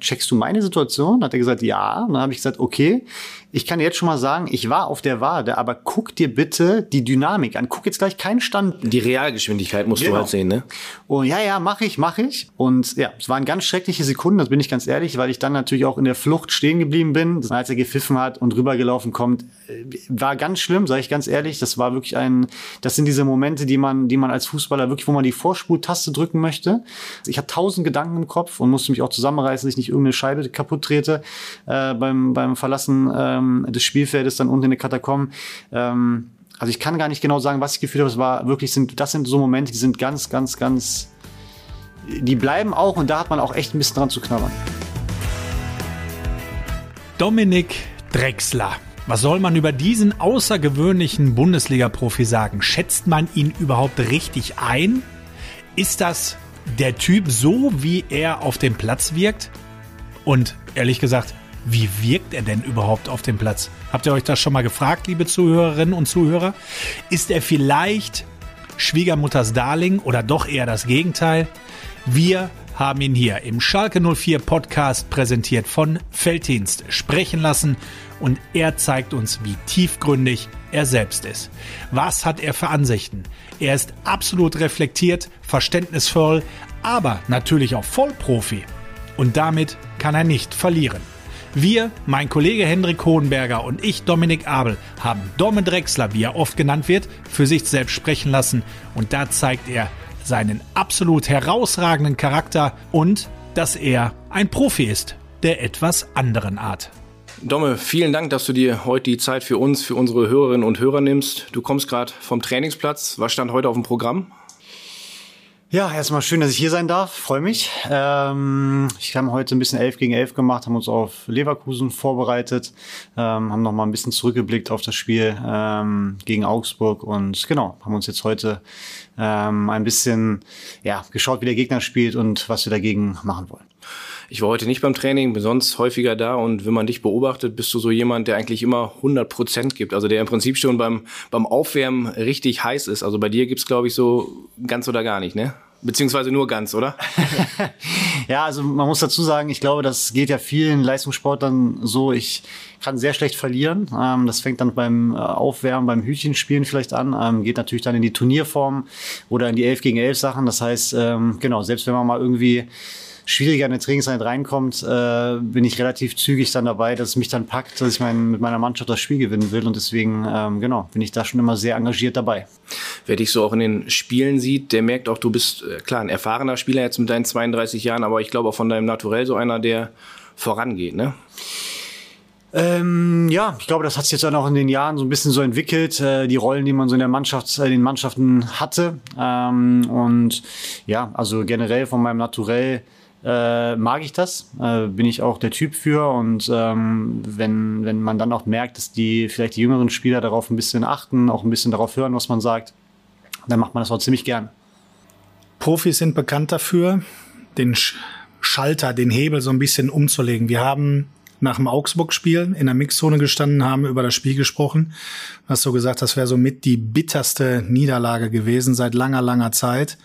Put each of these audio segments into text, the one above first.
gesagt, checkst du meine Situation? Hat er gesagt, ja. Und dann habe ich gesagt, okay, ich kann jetzt schon mal sagen, ich war auf der Wade, aber guck dir bitte die Dynamik an. Guck jetzt gleich keinen Stand. Die Realgeschwindigkeit musst genau. du halt sehen, ne? Und ja, ja, mache ich, mache ich. Und ja, es waren ganz schreckliche Sekunden, das bin ich ganz ehrlich, weil ich dann natürlich auch in der Flucht stehen geblieben bin. Als er gepfiffen hat und rübergelaufen kommt, äh, war ganz schlimm, sage ich ganz ehrlich. Das war wirklich ein, das sind diese Momente, die man, die man als Fußballer wirklich, wo man die Vorspultaste drücken möchte. Ich hatte tausend Gedanken im Kopf und musste mich auch zusammenreißen, dass ich nicht irgendeine Scheibe kaputt trete äh, beim, beim Verlassen ähm, des Spielfeldes dann unten in den Katakomben. Ähm, also ich kann gar nicht genau sagen, was ich gefühlt habe. Es war wirklich, sind, das sind so Momente, die sind ganz, ganz, ganz, die bleiben auch und da hat man auch echt ein bisschen dran zu knabbern. Dominik Drexler. Was soll man über diesen außergewöhnlichen Bundesliga-Profi sagen? Schätzt man ihn überhaupt richtig ein? Ist das der Typ so, wie er auf dem Platz wirkt? Und ehrlich gesagt, wie wirkt er denn überhaupt auf dem Platz? Habt ihr euch das schon mal gefragt, liebe Zuhörerinnen und Zuhörer? Ist er vielleicht Schwiegermutters Darling oder doch eher das Gegenteil? Wir haben ihn hier im Schalke 04 Podcast präsentiert von Felddienst sprechen lassen und er zeigt uns, wie tiefgründig er selbst ist. Was hat er für Ansichten? Er ist absolut reflektiert, verständnisvoll, aber natürlich auch Vollprofi. Und damit kann er nicht verlieren. Wir, mein Kollege Hendrik Hohenberger und ich, Dominik Abel, haben Domme Drexler, wie er oft genannt wird, für sich selbst sprechen lassen und da zeigt er seinen absolut herausragenden Charakter und dass er ein Profi ist, der etwas anderen Art. Domme, vielen Dank, dass du dir heute die Zeit für uns, für unsere Hörerinnen und Hörer nimmst. Du kommst gerade vom Trainingsplatz. Was stand heute auf dem Programm? Ja, erstmal schön, dass ich hier sein darf. Freue mich. Ähm, ich habe heute ein bisschen 11 gegen 11 gemacht, haben uns auf Leverkusen vorbereitet, ähm, haben noch mal ein bisschen zurückgeblickt auf das Spiel ähm, gegen Augsburg und genau, haben uns jetzt heute ähm, ein bisschen ja, geschaut, wie der Gegner spielt und was wir dagegen machen wollen. Ich war heute nicht beim Training, bin sonst häufiger da und wenn man dich beobachtet, bist du so jemand, der eigentlich immer 100 Prozent gibt. Also der im Prinzip schon beim, beim Aufwärmen richtig heiß ist. Also bei dir gibt's glaube ich, so ganz oder gar nicht, ne? Beziehungsweise nur ganz, oder? ja, also man muss dazu sagen, ich glaube, das geht ja vielen Leistungssportlern so. Ich kann sehr schlecht verlieren. Ähm, das fängt dann beim äh, Aufwärmen, beim Hütchenspielen vielleicht an, ähm, geht natürlich dann in die Turnierform oder in die 11 gegen 11 Sachen. Das heißt, ähm, genau, selbst wenn man mal irgendwie schwieriger in eine Trainingszeit reinkommt, äh, bin ich relativ zügig dann dabei, dass es mich dann packt, dass ich mein, mit meiner Mannschaft das Spiel gewinnen will. Und deswegen, ähm, genau, bin ich da schon immer sehr engagiert dabei. Wer dich so auch in den Spielen sieht, der merkt auch, du bist äh, klar ein erfahrener Spieler jetzt mit deinen 32 Jahren, aber ich glaube auch von deinem Naturell so einer, der vorangeht, ne? Ähm, ja, ich glaube, das hat sich jetzt dann auch in den Jahren so ein bisschen so entwickelt, äh, die Rollen, die man so in der Mannschaft, äh, in den Mannschaften hatte. Ähm, und ja, also generell von meinem Naturell äh, mag ich das, äh, bin ich auch der Typ für und ähm, wenn, wenn man dann auch merkt, dass die vielleicht die jüngeren Spieler darauf ein bisschen achten, auch ein bisschen darauf hören, was man sagt, dann macht man das auch ziemlich gern. Profis sind bekannt dafür, den Schalter, den Hebel so ein bisschen umzulegen. Wir haben nach dem Augsburg-Spiel in der Mixzone gestanden, haben über das Spiel gesprochen. Hast du gesagt, das wäre so mit die bitterste Niederlage gewesen seit langer, langer Zeit.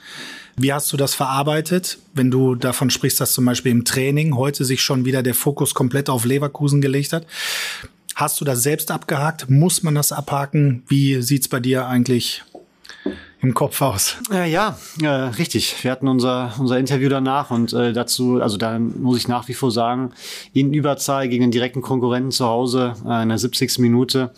Wie hast du das verarbeitet, wenn du davon sprichst, dass zum Beispiel im Training heute sich schon wieder der Fokus komplett auf Leverkusen gelegt hat? Hast du das selbst abgehakt? Muss man das abhaken? Wie sieht's bei dir eigentlich im Kopf aus. Äh, ja, äh, richtig. Wir hatten unser, unser Interview danach und äh, dazu, also da muss ich nach wie vor sagen, in Überzahl gegen den direkten Konkurrenten zu Hause äh, in der 70. Minute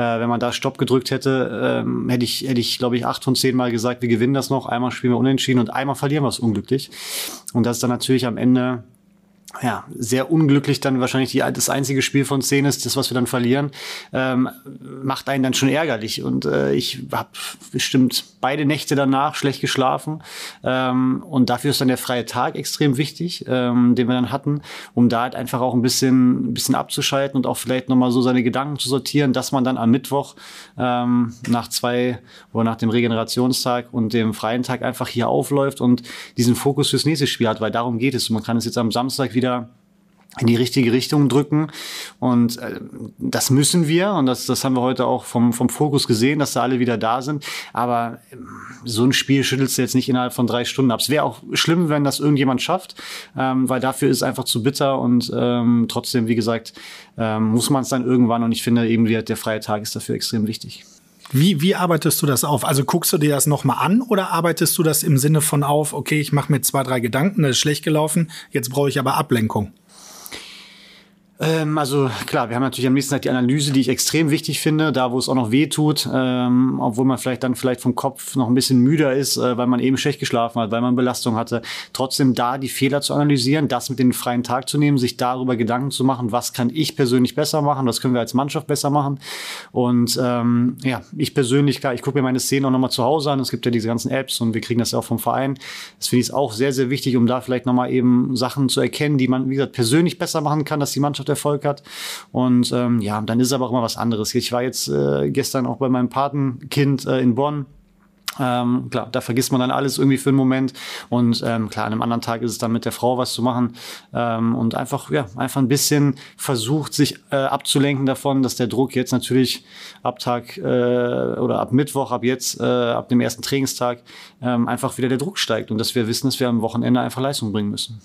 äh, wenn man da Stopp gedrückt hätte, ähm, hätte ich, hätte ich, glaube ich, acht von zehn Mal gesagt, wir gewinnen das noch. Einmal spielen wir unentschieden und einmal verlieren wir es unglücklich. Und das ist dann natürlich am Ende ja, sehr unglücklich dann wahrscheinlich die, das einzige Spiel von zehn ist, das, was wir dann verlieren, ähm, macht einen dann schon ärgerlich. Und äh, ich habe bestimmt beide Nächte danach schlecht geschlafen. Ähm, und dafür ist dann der freie Tag extrem wichtig, ähm, den wir dann hatten, um da halt einfach auch ein bisschen, ein bisschen abzuschalten und auch vielleicht nochmal so seine Gedanken zu sortieren, dass man dann am Mittwoch ähm, nach zwei oder nach dem Regenerationstag und dem freien Tag einfach hier aufläuft und diesen Fokus fürs nächste Spiel hat, weil darum geht es. Und man kann es jetzt am Samstag wieder in die richtige Richtung drücken. Und äh, das müssen wir. Und das, das haben wir heute auch vom, vom Fokus gesehen, dass da alle wieder da sind. Aber äh, so ein Spiel schüttelst du jetzt nicht innerhalb von drei Stunden ab. Es wäre auch schlimm, wenn das irgendjemand schafft, ähm, weil dafür ist es einfach zu bitter. Und ähm, trotzdem, wie gesagt, ähm, muss man es dann irgendwann. Und ich finde eben, der freie Tag ist dafür extrem wichtig. Wie, wie arbeitest du das auf? Also guckst du dir das nochmal an oder arbeitest du das im Sinne von auf, okay, ich mache mir zwei, drei Gedanken, das ist schlecht gelaufen, jetzt brauche ich aber Ablenkung? Ähm, also klar, wir haben natürlich am nächsten Tag die Analyse, die ich extrem wichtig finde, da wo es auch noch weh tut, ähm, obwohl man vielleicht dann vielleicht vom Kopf noch ein bisschen müder ist, äh, weil man eben schlecht geschlafen hat, weil man Belastung hatte. Trotzdem da die Fehler zu analysieren, das mit den freien Tag zu nehmen, sich darüber Gedanken zu machen, was kann ich persönlich besser machen, was können wir als Mannschaft besser machen. Und ähm, ja, ich persönlich, klar, ich gucke mir meine Szenen auch nochmal zu Hause an. Es gibt ja diese ganzen Apps und wir kriegen das ja auch vom Verein. Das finde ich auch sehr, sehr wichtig, um da vielleicht nochmal eben Sachen zu erkennen, die man, wie gesagt, persönlich besser machen kann, dass die Mannschaft Erfolg hat. Und ähm, ja, dann ist aber auch immer was anderes. Ich war jetzt äh, gestern auch bei meinem Patenkind äh, in Bonn. Ähm, klar, da vergisst man dann alles irgendwie für einen Moment. Und ähm, klar, an einem anderen Tag ist es dann mit der Frau was zu machen. Ähm, und einfach, ja, einfach ein bisschen versucht, sich äh, abzulenken davon, dass der Druck jetzt natürlich ab Tag äh, oder ab Mittwoch, ab jetzt, äh, ab dem ersten Trainingstag, ähm, einfach wieder der Druck steigt und dass wir wissen, dass wir am Wochenende einfach Leistung bringen müssen.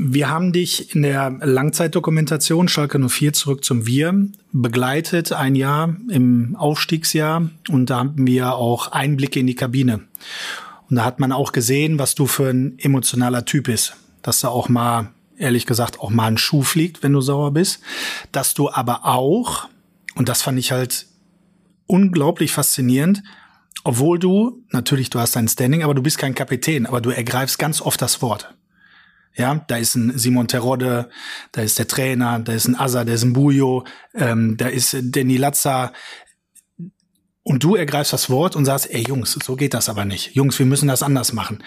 Wir haben dich in der Langzeitdokumentation Schalke 04 zurück zum Wir begleitet, ein Jahr im Aufstiegsjahr. Und da haben wir auch Einblicke in die Kabine. Und da hat man auch gesehen, was du für ein emotionaler Typ bist. Dass da auch mal, ehrlich gesagt, auch mal ein Schuh fliegt, wenn du sauer bist. Dass du aber auch, und das fand ich halt unglaublich faszinierend, obwohl du, natürlich, du hast dein Standing, aber du bist kein Kapitän, aber du ergreifst ganz oft das Wort. Ja, da ist ein Simon Terodde, da ist der Trainer, da ist ein Asa, da ist ein Bujo, ähm, da ist Danny Latza. Und du ergreifst das Wort und sagst, ey Jungs, so geht das aber nicht. Jungs, wir müssen das anders machen.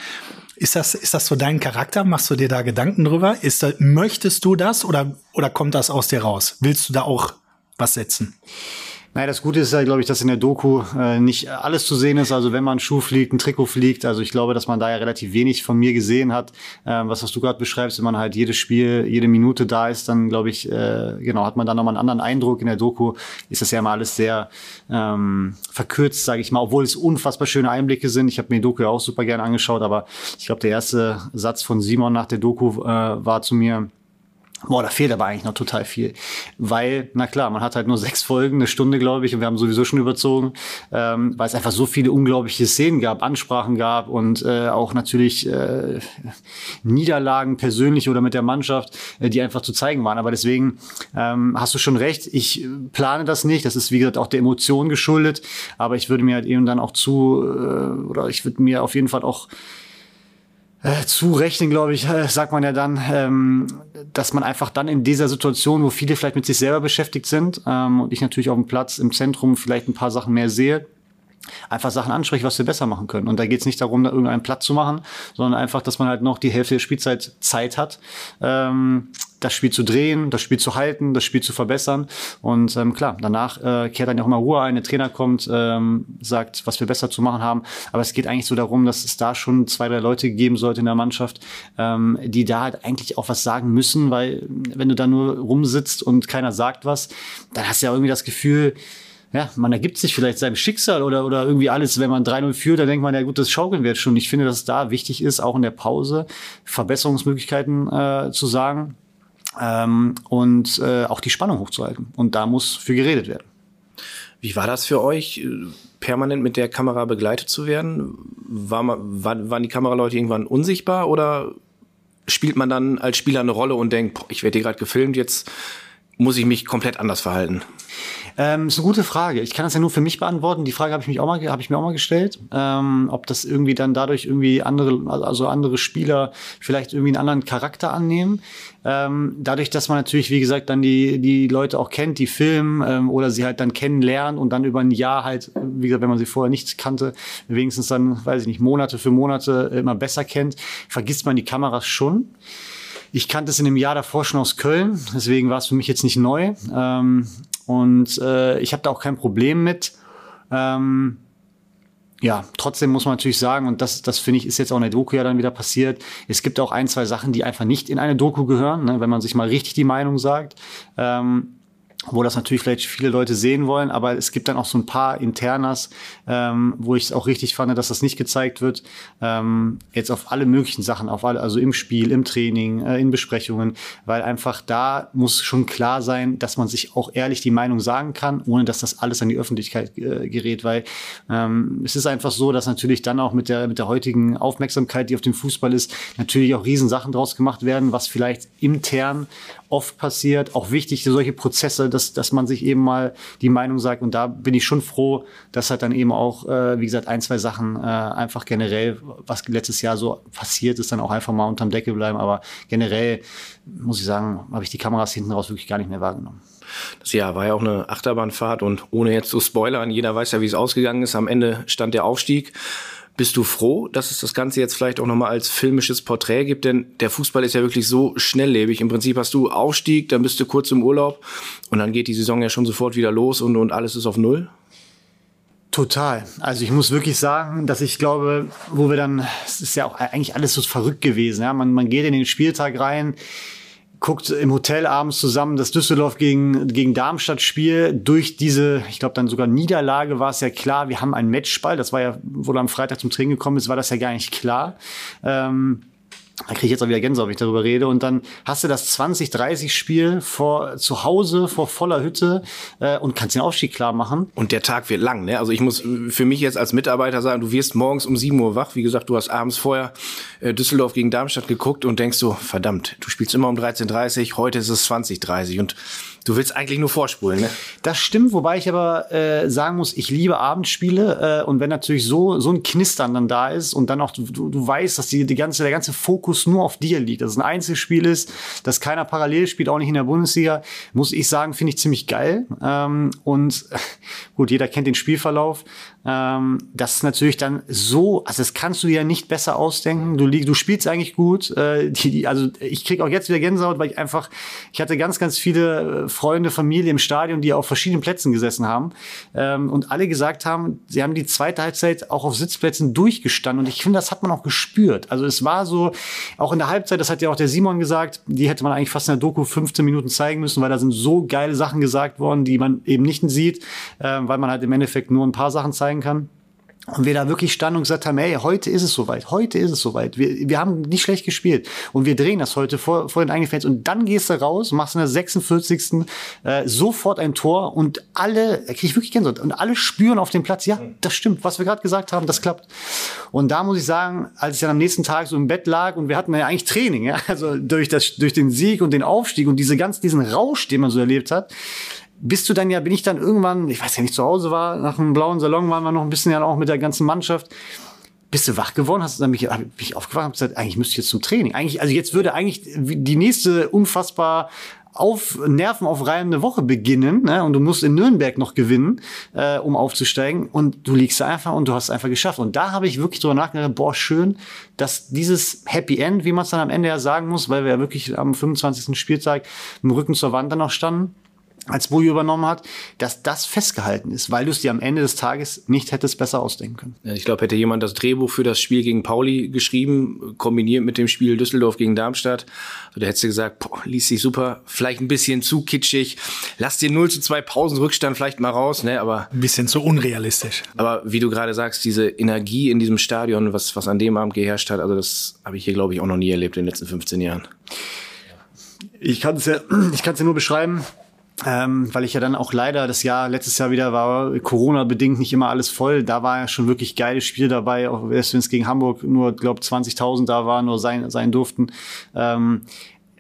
Ist das, ist das so dein Charakter? Machst du dir da Gedanken drüber? Ist da, möchtest du das oder, oder kommt das aus dir raus? Willst du da auch was setzen? Naja, das Gute ist ja, glaube ich, dass in der Doku äh, nicht alles zu sehen ist. Also wenn man ein Schuh fliegt, ein Trikot fliegt, also ich glaube, dass man da ja relativ wenig von mir gesehen hat. Ähm, was, was du gerade beschreibst, wenn man halt jedes Spiel, jede Minute da ist, dann glaube ich, äh, genau, hat man dann nochmal einen anderen Eindruck. In der Doku ist das ja immer alles sehr ähm, verkürzt, sage ich mal, obwohl es unfassbar schöne Einblicke sind. Ich habe mir die Doku ja auch super gerne angeschaut, aber ich glaube, der erste Satz von Simon nach der Doku äh, war zu mir, Boah, da fehlt aber eigentlich noch total viel. Weil, na klar, man hat halt nur sechs Folgen, eine Stunde, glaube ich, und wir haben sowieso schon überzogen, ähm, weil es einfach so viele unglaubliche Szenen gab, Ansprachen gab und äh, auch natürlich äh, Niederlagen persönlich oder mit der Mannschaft, äh, die einfach zu zeigen waren. Aber deswegen ähm, hast du schon recht, ich plane das nicht. Das ist, wie gesagt, auch der Emotion geschuldet. Aber ich würde mir halt eben dann auch zu, äh, oder ich würde mir auf jeden Fall auch äh, zurechnen, glaube ich, äh, sagt man ja dann, ähm, dass man einfach dann in dieser Situation, wo viele vielleicht mit sich selber beschäftigt sind ähm, und ich natürlich auf dem Platz im Zentrum vielleicht ein paar Sachen mehr sehe, einfach Sachen anspreche, was wir besser machen können. Und da geht es nicht darum, da irgendeinen Platz zu machen, sondern einfach, dass man halt noch die Hälfte der Spielzeit Zeit hat, ähm, das Spiel zu drehen, das Spiel zu halten, das Spiel zu verbessern. Und ähm, klar, danach äh, kehrt dann auch mal Ruhe ein, der Trainer kommt, ähm, sagt, was wir besser zu machen haben. Aber es geht eigentlich so darum, dass es da schon zwei, drei Leute geben sollte in der Mannschaft, ähm, die da halt eigentlich auch was sagen müssen, weil wenn du da nur rumsitzt und keiner sagt was, dann hast du ja irgendwie das Gefühl, ja, man ergibt sich vielleicht seinem Schicksal oder, oder irgendwie alles, wenn man 3-0 führt, dann denkt man, ja gut, das schaukeln wir jetzt schon. Ich finde, dass es da wichtig ist, auch in der Pause Verbesserungsmöglichkeiten äh, zu sagen ähm, und äh, auch die Spannung hochzuhalten. Und da muss für geredet werden. Wie war das für euch, permanent mit der Kamera begleitet zu werden? War man, war, waren die Kameraleute irgendwann unsichtbar oder spielt man dann als Spieler eine Rolle und denkt, boah, ich werde hier gerade gefilmt, jetzt muss ich mich komplett anders verhalten? Ähm, ist eine gute Frage. Ich kann das ja nur für mich beantworten. Die Frage habe ich mich auch mal, habe ich mir auch mal gestellt, ähm, ob das irgendwie dann dadurch irgendwie andere, also andere Spieler vielleicht irgendwie einen anderen Charakter annehmen. Ähm, dadurch, dass man natürlich, wie gesagt, dann die die Leute auch kennt, die filmen ähm, oder sie halt dann kennenlernen und dann über ein Jahr halt, wie gesagt, wenn man sie vorher nicht kannte, wenigstens dann, weiß ich nicht, Monate für Monate immer besser kennt, vergisst man die Kameras schon. Ich kannte es in dem Jahr davor schon aus Köln, deswegen war es für mich jetzt nicht neu. Ähm, und äh, ich habe da auch kein Problem mit. Ähm, ja, trotzdem muss man natürlich sagen, und das, das finde ich, ist jetzt auch in der Doku ja dann wieder passiert. Es gibt auch ein, zwei Sachen, die einfach nicht in eine Doku gehören, ne, wenn man sich mal richtig die Meinung sagt. Ähm, wo das natürlich vielleicht viele Leute sehen wollen, aber es gibt dann auch so ein paar Internas, ähm, wo ich es auch richtig fand, dass das nicht gezeigt wird. Ähm, jetzt auf alle möglichen Sachen, auf alle, also im Spiel, im Training, äh, in Besprechungen, weil einfach da muss schon klar sein, dass man sich auch ehrlich die Meinung sagen kann, ohne dass das alles an die Öffentlichkeit äh, gerät, weil ähm, es ist einfach so, dass natürlich dann auch mit der mit der heutigen Aufmerksamkeit, die auf dem Fußball ist, natürlich auch Riesensachen draus gemacht werden, was vielleicht intern oft passiert, auch wichtig, solche Prozesse, dass, dass man sich eben mal die Meinung sagt. Und da bin ich schon froh, dass halt dann eben auch, äh, wie gesagt, ein, zwei Sachen äh, einfach generell, was letztes Jahr so passiert ist, dann auch einfach mal unterm Deckel bleiben. Aber generell, muss ich sagen, habe ich die Kameras hinten raus wirklich gar nicht mehr wahrgenommen. Das Jahr war ja auch eine Achterbahnfahrt und ohne jetzt zu spoilern, jeder weiß ja, wie es ausgegangen ist. Am Ende stand der Aufstieg. Bist du froh, dass es das Ganze jetzt vielleicht auch nochmal als filmisches Porträt gibt? Denn der Fußball ist ja wirklich so schnelllebig. Im Prinzip hast du Aufstieg, dann bist du kurz im Urlaub und dann geht die Saison ja schon sofort wieder los und, und alles ist auf Null. Total. Also ich muss wirklich sagen, dass ich glaube, wo wir dann, es ist ja auch eigentlich alles so verrückt gewesen. Ja? Man, man geht in den Spieltag rein, guckt im Hotel abends zusammen das Düsseldorf gegen, gegen Darmstadt Spiel. Durch diese, ich glaube dann sogar Niederlage war es ja klar, wir haben einen Matchball. Das war ja, wo du am Freitag zum Training gekommen ist, war das ja gar nicht klar. Ähm, da kriege ich jetzt auch wieder Gänsehaut, wenn ich darüber rede. Und dann hast du das 20-30-Spiel vor zu Hause, vor voller Hütte äh, und kannst den Aufstieg klar machen. Und der Tag wird lang, ne? Also ich muss für mich jetzt als Mitarbeiter sagen, du wirst morgens um 7 Uhr wach. Wie gesagt, du hast abends vorher äh, Düsseldorf gegen Darmstadt geguckt und denkst so, verdammt, du spielst immer um 13.30 heute ist es 20.30 und Du willst eigentlich nur vorspulen, ne? Das stimmt, wobei ich aber äh, sagen muss, ich liebe Abendspiele äh, und wenn natürlich so so ein Knistern dann da ist und dann auch du, du weißt, dass die, die ganze der ganze Fokus nur auf dir liegt, dass es ein Einzelspiel ist, dass keiner parallel spielt, auch nicht in der Bundesliga, muss ich sagen, finde ich ziemlich geil. Ähm, und gut, jeder kennt den Spielverlauf. Ähm, das ist natürlich dann so, also das kannst du dir ja nicht besser ausdenken. Du, du spielst eigentlich gut. Äh, die, die, also ich krieg auch jetzt wieder Gänsehaut, weil ich einfach, ich hatte ganz, ganz viele äh, Freunde, Familie im Stadion, die auf verschiedenen Plätzen gesessen haben ähm, und alle gesagt haben, sie haben die zweite Halbzeit auch auf Sitzplätzen durchgestanden und ich finde, das hat man auch gespürt. Also es war so, auch in der Halbzeit, das hat ja auch der Simon gesagt, die hätte man eigentlich fast in der Doku 15 Minuten zeigen müssen, weil da sind so geile Sachen gesagt worden, die man eben nicht sieht, äh, weil man halt im Endeffekt nur ein paar Sachen zeigen kann. Und wir da wirklich standen und gesagt haben, hey, heute ist es soweit, heute ist es soweit. Wir, wir haben nicht schlecht gespielt. Und wir drehen das heute vor, vor den eigenen Fans. Und dann gehst du raus, machst in der 46. Äh, sofort ein Tor und alle, da krieg ich wirklich Gänsehaut, und alle spüren auf dem Platz, ja, das stimmt, was wir gerade gesagt haben, das klappt. Und da muss ich sagen, als ich dann am nächsten Tag so im Bett lag und wir hatten ja eigentlich Training, ja, also durch, das, durch den Sieg und den Aufstieg und diese ganz, diesen Rausch, den man so erlebt hat, bist du dann ja, bin ich dann irgendwann, ich weiß ja nicht, zu Hause war, nach einem blauen Salon waren wir noch ein bisschen ja auch mit der ganzen Mannschaft. Bist du wach geworden? Hast du dann mich, hab ich aufgewacht und gesagt, eigentlich müsste ich jetzt zum Training. Eigentlich, also jetzt würde eigentlich die nächste unfassbar auf Nerven aufreibende Woche beginnen ne? und du musst in Nürnberg noch gewinnen, äh, um aufzusteigen und du liegst da einfach und du hast es einfach geschafft. Und da habe ich wirklich drüber nachgedacht, boah, schön, dass dieses Happy End, wie man es dann am Ende ja sagen muss, weil wir ja wirklich am 25. Spieltag im Rücken zur Wand dann noch standen, als Boju übernommen hat, dass das festgehalten ist, weil du es dir am Ende des Tages nicht hättest besser ausdenken können. Ja, ich glaube, hätte jemand das Drehbuch für das Spiel gegen Pauli geschrieben, kombiniert mit dem Spiel Düsseldorf gegen Darmstadt, da hättest du gesagt, boah, liest sich super, vielleicht ein bisschen zu kitschig, lass den 0 zu 2 Pausenrückstand vielleicht mal raus, ne, aber... Ein bisschen zu unrealistisch. Aber wie du gerade sagst, diese Energie in diesem Stadion, was, was an dem Abend geherrscht hat, also das habe ich hier, glaube ich, auch noch nie erlebt in den letzten 15 Jahren. Ich kann es ja, ich kann es ja nur beschreiben ähm, weil ich ja dann auch leider das Jahr, letztes Jahr wieder war Corona-bedingt nicht immer alles voll. Da war ja schon wirklich geile Spiele dabei, auch wenn es gegen Hamburg nur, glaube 20.000 da waren, nur sein, sein durften. Ähm,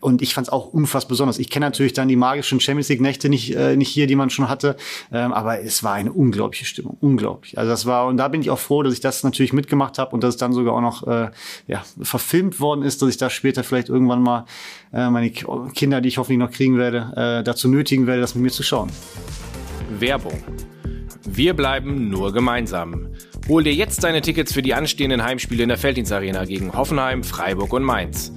und ich fand es auch unfassbar besonders. Ich kenne natürlich dann die magischen Champions League Nächte nicht äh, nicht hier, die man schon hatte, ähm, aber es war eine unglaubliche Stimmung, unglaublich. Also das war und da bin ich auch froh, dass ich das natürlich mitgemacht habe und dass es dann sogar auch noch äh, ja verfilmt worden ist, dass ich da später vielleicht irgendwann mal äh, meine Kinder, die ich hoffentlich noch kriegen werde, äh, dazu nötigen werde, das mit mir zu schauen. Werbung. Wir bleiben nur gemeinsam. Hol dir jetzt deine Tickets für die anstehenden Heimspiele in der Felddienst Arena gegen Hoffenheim, Freiburg und Mainz.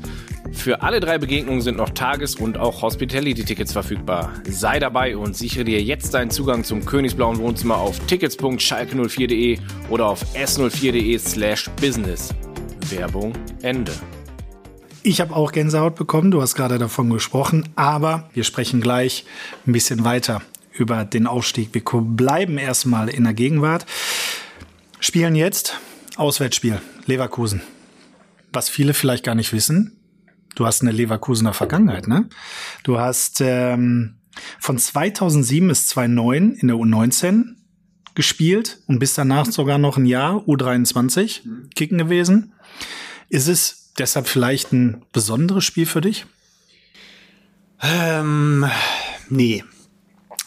Für alle drei Begegnungen sind noch Tages- und auch Hospitality-Tickets verfügbar. Sei dabei und sichere dir jetzt deinen Zugang zum Königsblauen Wohnzimmer auf tickets.schalke04.de oder auf s04.de slash business. Werbung Ende. Ich habe auch Gänsehaut bekommen, du hast gerade davon gesprochen, aber wir sprechen gleich ein bisschen weiter über den Aufstieg. Wir bleiben erstmal in der Gegenwart. Spielen jetzt Auswärtsspiel, Leverkusen. Was viele vielleicht gar nicht wissen, du hast eine Leverkusener Vergangenheit, ne? Du hast ähm, von 2007 bis 2009 in der U19 gespielt und bist danach sogar noch ein Jahr U23 kicken gewesen. Ist es deshalb vielleicht ein besonderes Spiel für dich? Ähm, nee.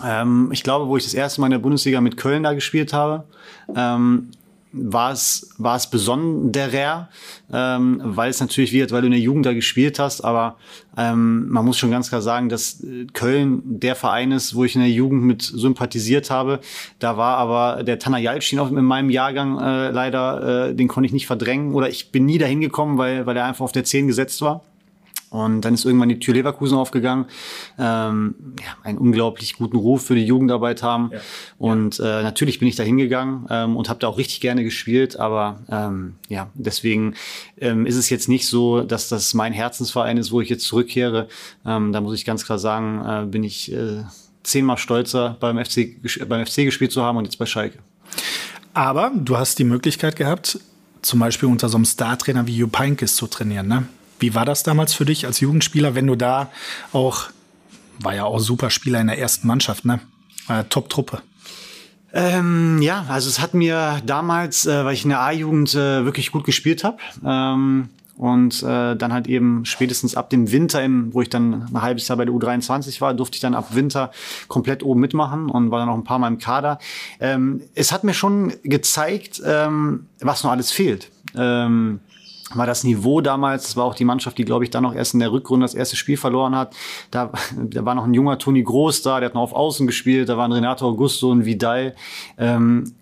Ähm, ich glaube, wo ich das erste Mal in der Bundesliga mit Köln da gespielt habe, ähm, war es, war es besonderer, ähm, weil es natürlich wird, weil du in der Jugend da gespielt hast, aber ähm, man muss schon ganz klar sagen, dass Köln der Verein ist, wo ich in der Jugend mit sympathisiert habe. Da war aber der Tanner Jalcin in meinem Jahrgang äh, leider, äh, den konnte ich nicht verdrängen oder ich bin nie dahin gekommen, weil, weil er einfach auf der 10 gesetzt war. Und dann ist irgendwann die Tür Leverkusen aufgegangen. Ähm, ja, einen unglaublich guten Ruf für die Jugendarbeit haben. Ja. Und äh, natürlich bin ich da hingegangen ähm, und habe da auch richtig gerne gespielt. Aber ähm, ja, deswegen ähm, ist es jetzt nicht so, dass das mein Herzensverein ist, wo ich jetzt zurückkehre. Ähm, da muss ich ganz klar sagen, äh, bin ich äh, zehnmal stolzer beim FC, beim FC gespielt zu haben und jetzt bei Schalke. Aber du hast die Möglichkeit gehabt, zum Beispiel unter so einem Startrainer wie Jupp Heynckes zu trainieren, ne? Wie war das damals für dich als Jugendspieler, wenn du da auch, war ja auch super Spieler in der ersten Mannschaft, ne? Top-Truppe. Ähm, ja, also es hat mir damals, äh, weil ich in der A-Jugend äh, wirklich gut gespielt habe, ähm, und äh, dann halt eben spätestens ab dem Winter, im, wo ich dann ein halbes Jahr bei der U23 war, durfte ich dann ab Winter komplett oben mitmachen und war dann auch ein paar Mal im Kader. Ähm, es hat mir schon gezeigt, ähm, was noch alles fehlt. Ähm, war das Niveau damals, das war auch die Mannschaft, die, glaube ich, dann noch erst in der Rückrunde das erste Spiel verloren hat. Da, da war noch ein junger Toni Groß da, der hat noch auf Außen gespielt, da waren Renato Augusto und Vidal. Ähm,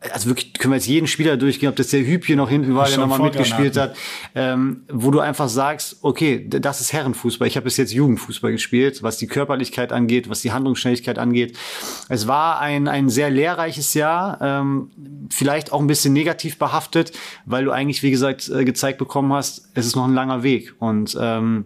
also wirklich können wir jetzt jeden Spieler durchgehen, ob das der Hüb hier noch hinten war, der nochmal mitgespielt hat, ähm, wo du einfach sagst, okay, das ist Herrenfußball. Ich habe bis jetzt Jugendfußball gespielt, was die Körperlichkeit angeht, was die Handlungsschnelligkeit angeht. Es war ein, ein sehr lehrreiches Jahr, ähm, vielleicht auch ein bisschen negativ behaftet, weil du eigentlich, wie gesagt, äh, gezeigt bekommen hast, es ist noch ein langer Weg. Und ähm,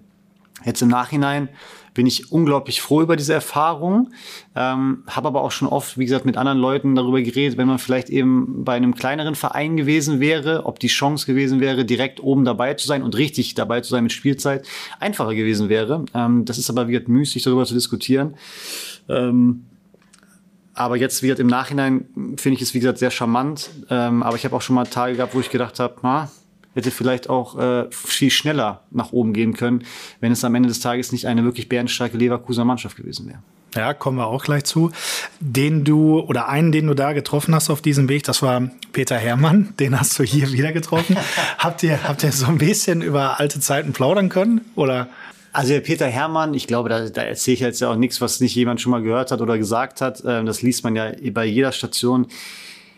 jetzt im Nachhinein bin ich unglaublich froh über diese Erfahrung. Ähm, habe aber auch schon oft, wie gesagt, mit anderen Leuten darüber geredet, wenn man vielleicht eben bei einem kleineren Verein gewesen wäre, ob die Chance gewesen wäre, direkt oben dabei zu sein und richtig dabei zu sein mit Spielzeit, einfacher gewesen wäre. Ähm, das ist aber, wie gesagt, müßig darüber zu diskutieren. Ähm, aber jetzt, wie gesagt, im Nachhinein finde ich es, wie gesagt, sehr charmant. Ähm, aber ich habe auch schon mal Tage gehabt, wo ich gedacht habe, hätte vielleicht auch äh, viel schneller nach oben gehen können, wenn es am Ende des Tages nicht eine wirklich bärenstarke Leverkusener Mannschaft gewesen wäre. Ja, kommen wir auch gleich zu. Den du oder einen, den du da getroffen hast auf diesem Weg, das war Peter Herrmann. Den hast du hier wieder getroffen. habt ihr habt ihr so ein bisschen über alte Zeiten plaudern können oder? Also der Peter Herrmann, ich glaube, da, da erzähle ich jetzt ja auch nichts, was nicht jemand schon mal gehört hat oder gesagt hat. Ähm, das liest man ja bei jeder Station.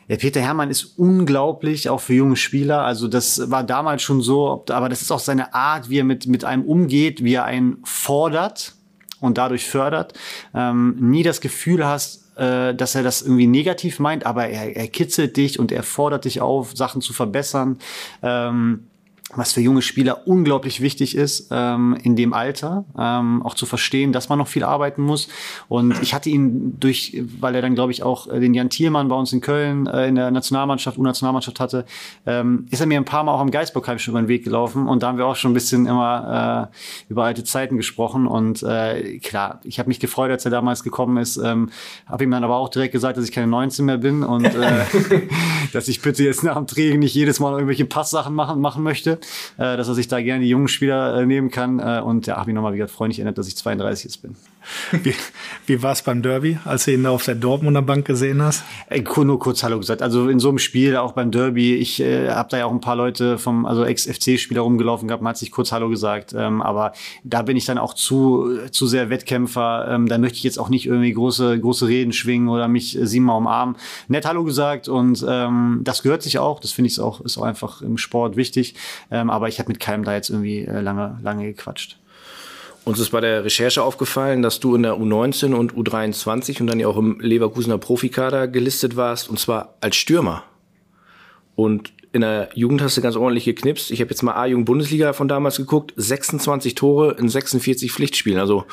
Der Peter Herrmann ist unglaublich, auch für junge Spieler. Also das war damals schon so, aber das ist auch seine Art, wie er mit, mit einem umgeht, wie er einen fordert und dadurch fördert. Ähm, nie das Gefühl hast, äh, dass er das irgendwie negativ meint, aber er, er kitzelt dich und er fordert dich auf, Sachen zu verbessern. Ähm, was für junge Spieler unglaublich wichtig ist ähm, in dem Alter, ähm, auch zu verstehen, dass man noch viel arbeiten muss. Und ich hatte ihn durch, weil er dann, glaube ich, auch äh, den Jan Thielmann bei uns in Köln äh, in der Nationalmannschaft, U-Nationalmannschaft hatte, ähm, ist er mir ein paar Mal auch am Geisbockheim schon über den Weg gelaufen. Und da haben wir auch schon ein bisschen immer äh, über alte Zeiten gesprochen. Und äh, klar, ich habe mich gefreut, als er damals gekommen ist. Ähm, habe ihm dann aber auch direkt gesagt, dass ich keine 19 mehr bin und äh, dass ich bitte jetzt nach dem Training nicht jedes Mal irgendwelche Passsachen machen, machen möchte dass er sich da gerne die jungen Spieler äh, nehmen kann. Äh, und ja, habe ich nochmal wieder freundlich erinnert, dass ich 32 jetzt bin. Wie, wie war es beim Derby, als du ihn da auf der Dortmunder Bank gesehen hast? Ey, nur kurz Hallo gesagt. Also in so einem Spiel, auch beim Derby, ich äh, habe da ja auch ein paar Leute vom, also Ex-FC-Spieler rumgelaufen gehabt, man hat sich kurz Hallo gesagt. Ähm, aber da bin ich dann auch zu, zu sehr Wettkämpfer. Ähm, da möchte ich jetzt auch nicht irgendwie große, große Reden schwingen oder mich äh, siebenmal umarmen. Nett Hallo gesagt und ähm, das gehört sich auch. Das finde ich auch, ist auch einfach im Sport wichtig. Ähm, aber ich habe mit keinem da jetzt irgendwie äh, lange, lange gequatscht. Uns ist bei der Recherche aufgefallen, dass du in der U19 und U23 und dann ja auch im Leverkusener Profikader gelistet warst, und zwar als Stürmer. Und in der Jugend hast du ganz ordentlich geknipst. Ich habe jetzt mal A-Jugend-Bundesliga von damals geguckt. 26 Tore in 46 Pflichtspielen. Also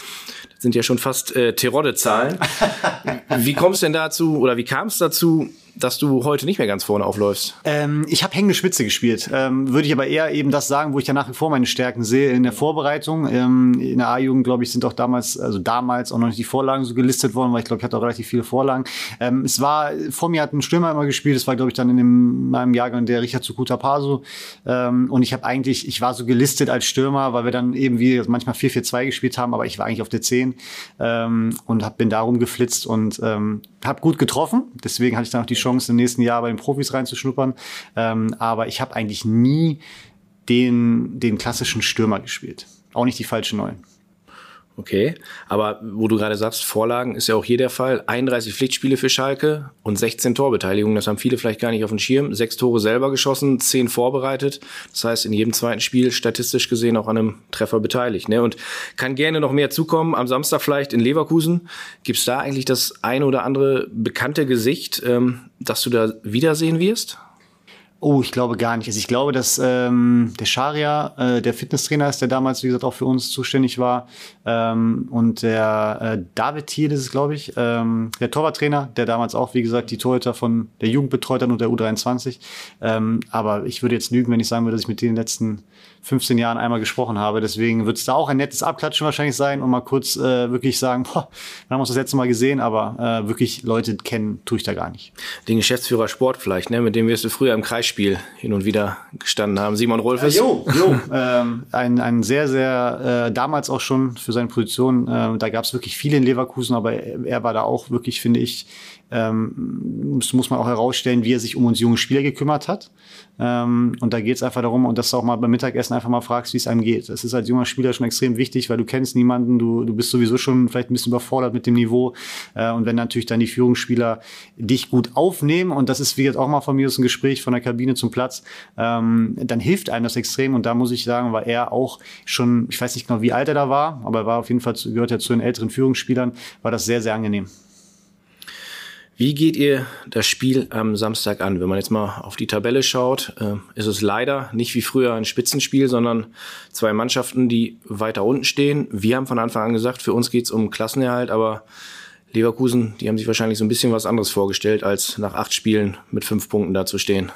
sind ja schon fast äh, Terodde-Zahlen. wie kommst du denn dazu oder wie kam es dazu, dass du heute nicht mehr ganz vorne aufläufst? Ähm, ich habe hängende Spitze gespielt. Ähm, Würde ich aber eher eben das sagen, wo ich ja nach wie vor meine Stärken sehe in der Vorbereitung. Ähm, in der A-Jugend, glaube ich, sind auch damals, also damals auch noch nicht die Vorlagen so gelistet worden, weil ich glaube, ich hatte auch relativ viele Vorlagen. Ähm, es war, vor mir hat ein Stürmer immer gespielt, das war, glaube ich, dann in dem, meinem Jahrgang der Richard Sukuta Paso. Ähm, und ich habe eigentlich, ich war so gelistet als Stürmer, weil wir dann eben wie manchmal 4-4-2 gespielt haben, aber ich war eigentlich auf der 10 ähm, und bin darum geflitzt und ähm, habe gut getroffen. Deswegen hatte ich dann auch die Chance, im nächsten Jahr bei den Profis reinzuschnuppern. Ähm, aber ich habe eigentlich nie den, den klassischen Stürmer gespielt. Auch nicht die falschen Neuen. Okay, aber wo du gerade sagst, Vorlagen ist ja auch hier der Fall. 31 Pflichtspiele für Schalke und 16 Torbeteiligungen. Das haben viele vielleicht gar nicht auf dem Schirm. Sechs Tore selber geschossen, zehn vorbereitet. Das heißt, in jedem zweiten Spiel statistisch gesehen auch an einem Treffer beteiligt. Ne? Und kann gerne noch mehr zukommen. Am Samstag vielleicht in Leverkusen. Gibt's da eigentlich das eine oder andere bekannte Gesicht, ähm, das du da wiedersehen wirst? Oh, ich glaube gar nicht. Also ich glaube, dass ähm, der Scharia, äh, der Fitnesstrainer ist, der damals, wie gesagt, auch für uns zuständig war. Ähm, und der äh, David Thiel ist es, glaube ich, ähm, der Torwarttrainer, der damals auch, wie gesagt, die Torhüter von der Jugend betreut hat und der U23. Ähm, aber ich würde jetzt lügen, wenn ich sagen würde, dass ich mit den letzten 15 Jahren einmal gesprochen habe. Deswegen wird es da auch ein nettes Abklatschen wahrscheinlich sein und mal kurz äh, wirklich sagen, boah, wir haben uns das letzte Mal gesehen, aber äh, wirklich Leute kennen tue ich da gar nicht. Den Geschäftsführer Sport vielleicht, ne? mit dem wirst du früher im Kreis Spiel hin und wieder gestanden haben. Simon Rolfes. Ja, jo, jo. ähm, ein, ein sehr, sehr, äh, damals auch schon für seine Position, äh, da gab es wirklich viele in Leverkusen, aber er, er war da auch wirklich, finde ich, ähm, das muss man auch herausstellen, wie er sich um uns junge Spieler gekümmert hat. Ähm, und da geht es einfach darum, und dass du auch mal beim Mittagessen einfach mal fragst, wie es einem geht. Das ist als junger Spieler schon extrem wichtig, weil du kennst niemanden, du, du bist sowieso schon vielleicht ein bisschen überfordert mit dem Niveau. Äh, und wenn natürlich dann die Führungsspieler dich gut aufnehmen, und das ist wie jetzt auch mal von mir ist ein Gespräch von der Kabine zum Platz, ähm, dann hilft einem das extrem. Und da muss ich sagen, war er auch schon, ich weiß nicht genau, wie alt er da war, aber er war auf jeden Fall, gehört ja zu den älteren Führungsspielern, war das sehr, sehr angenehm. Wie geht ihr das Spiel am Samstag an? Wenn man jetzt mal auf die Tabelle schaut, äh, ist es leider nicht wie früher ein Spitzenspiel, sondern zwei Mannschaften, die weiter unten stehen. Wir haben von Anfang an gesagt, für uns geht es um Klassenerhalt, aber Leverkusen, die haben sich wahrscheinlich so ein bisschen was anderes vorgestellt, als nach acht Spielen mit fünf Punkten dazustehen.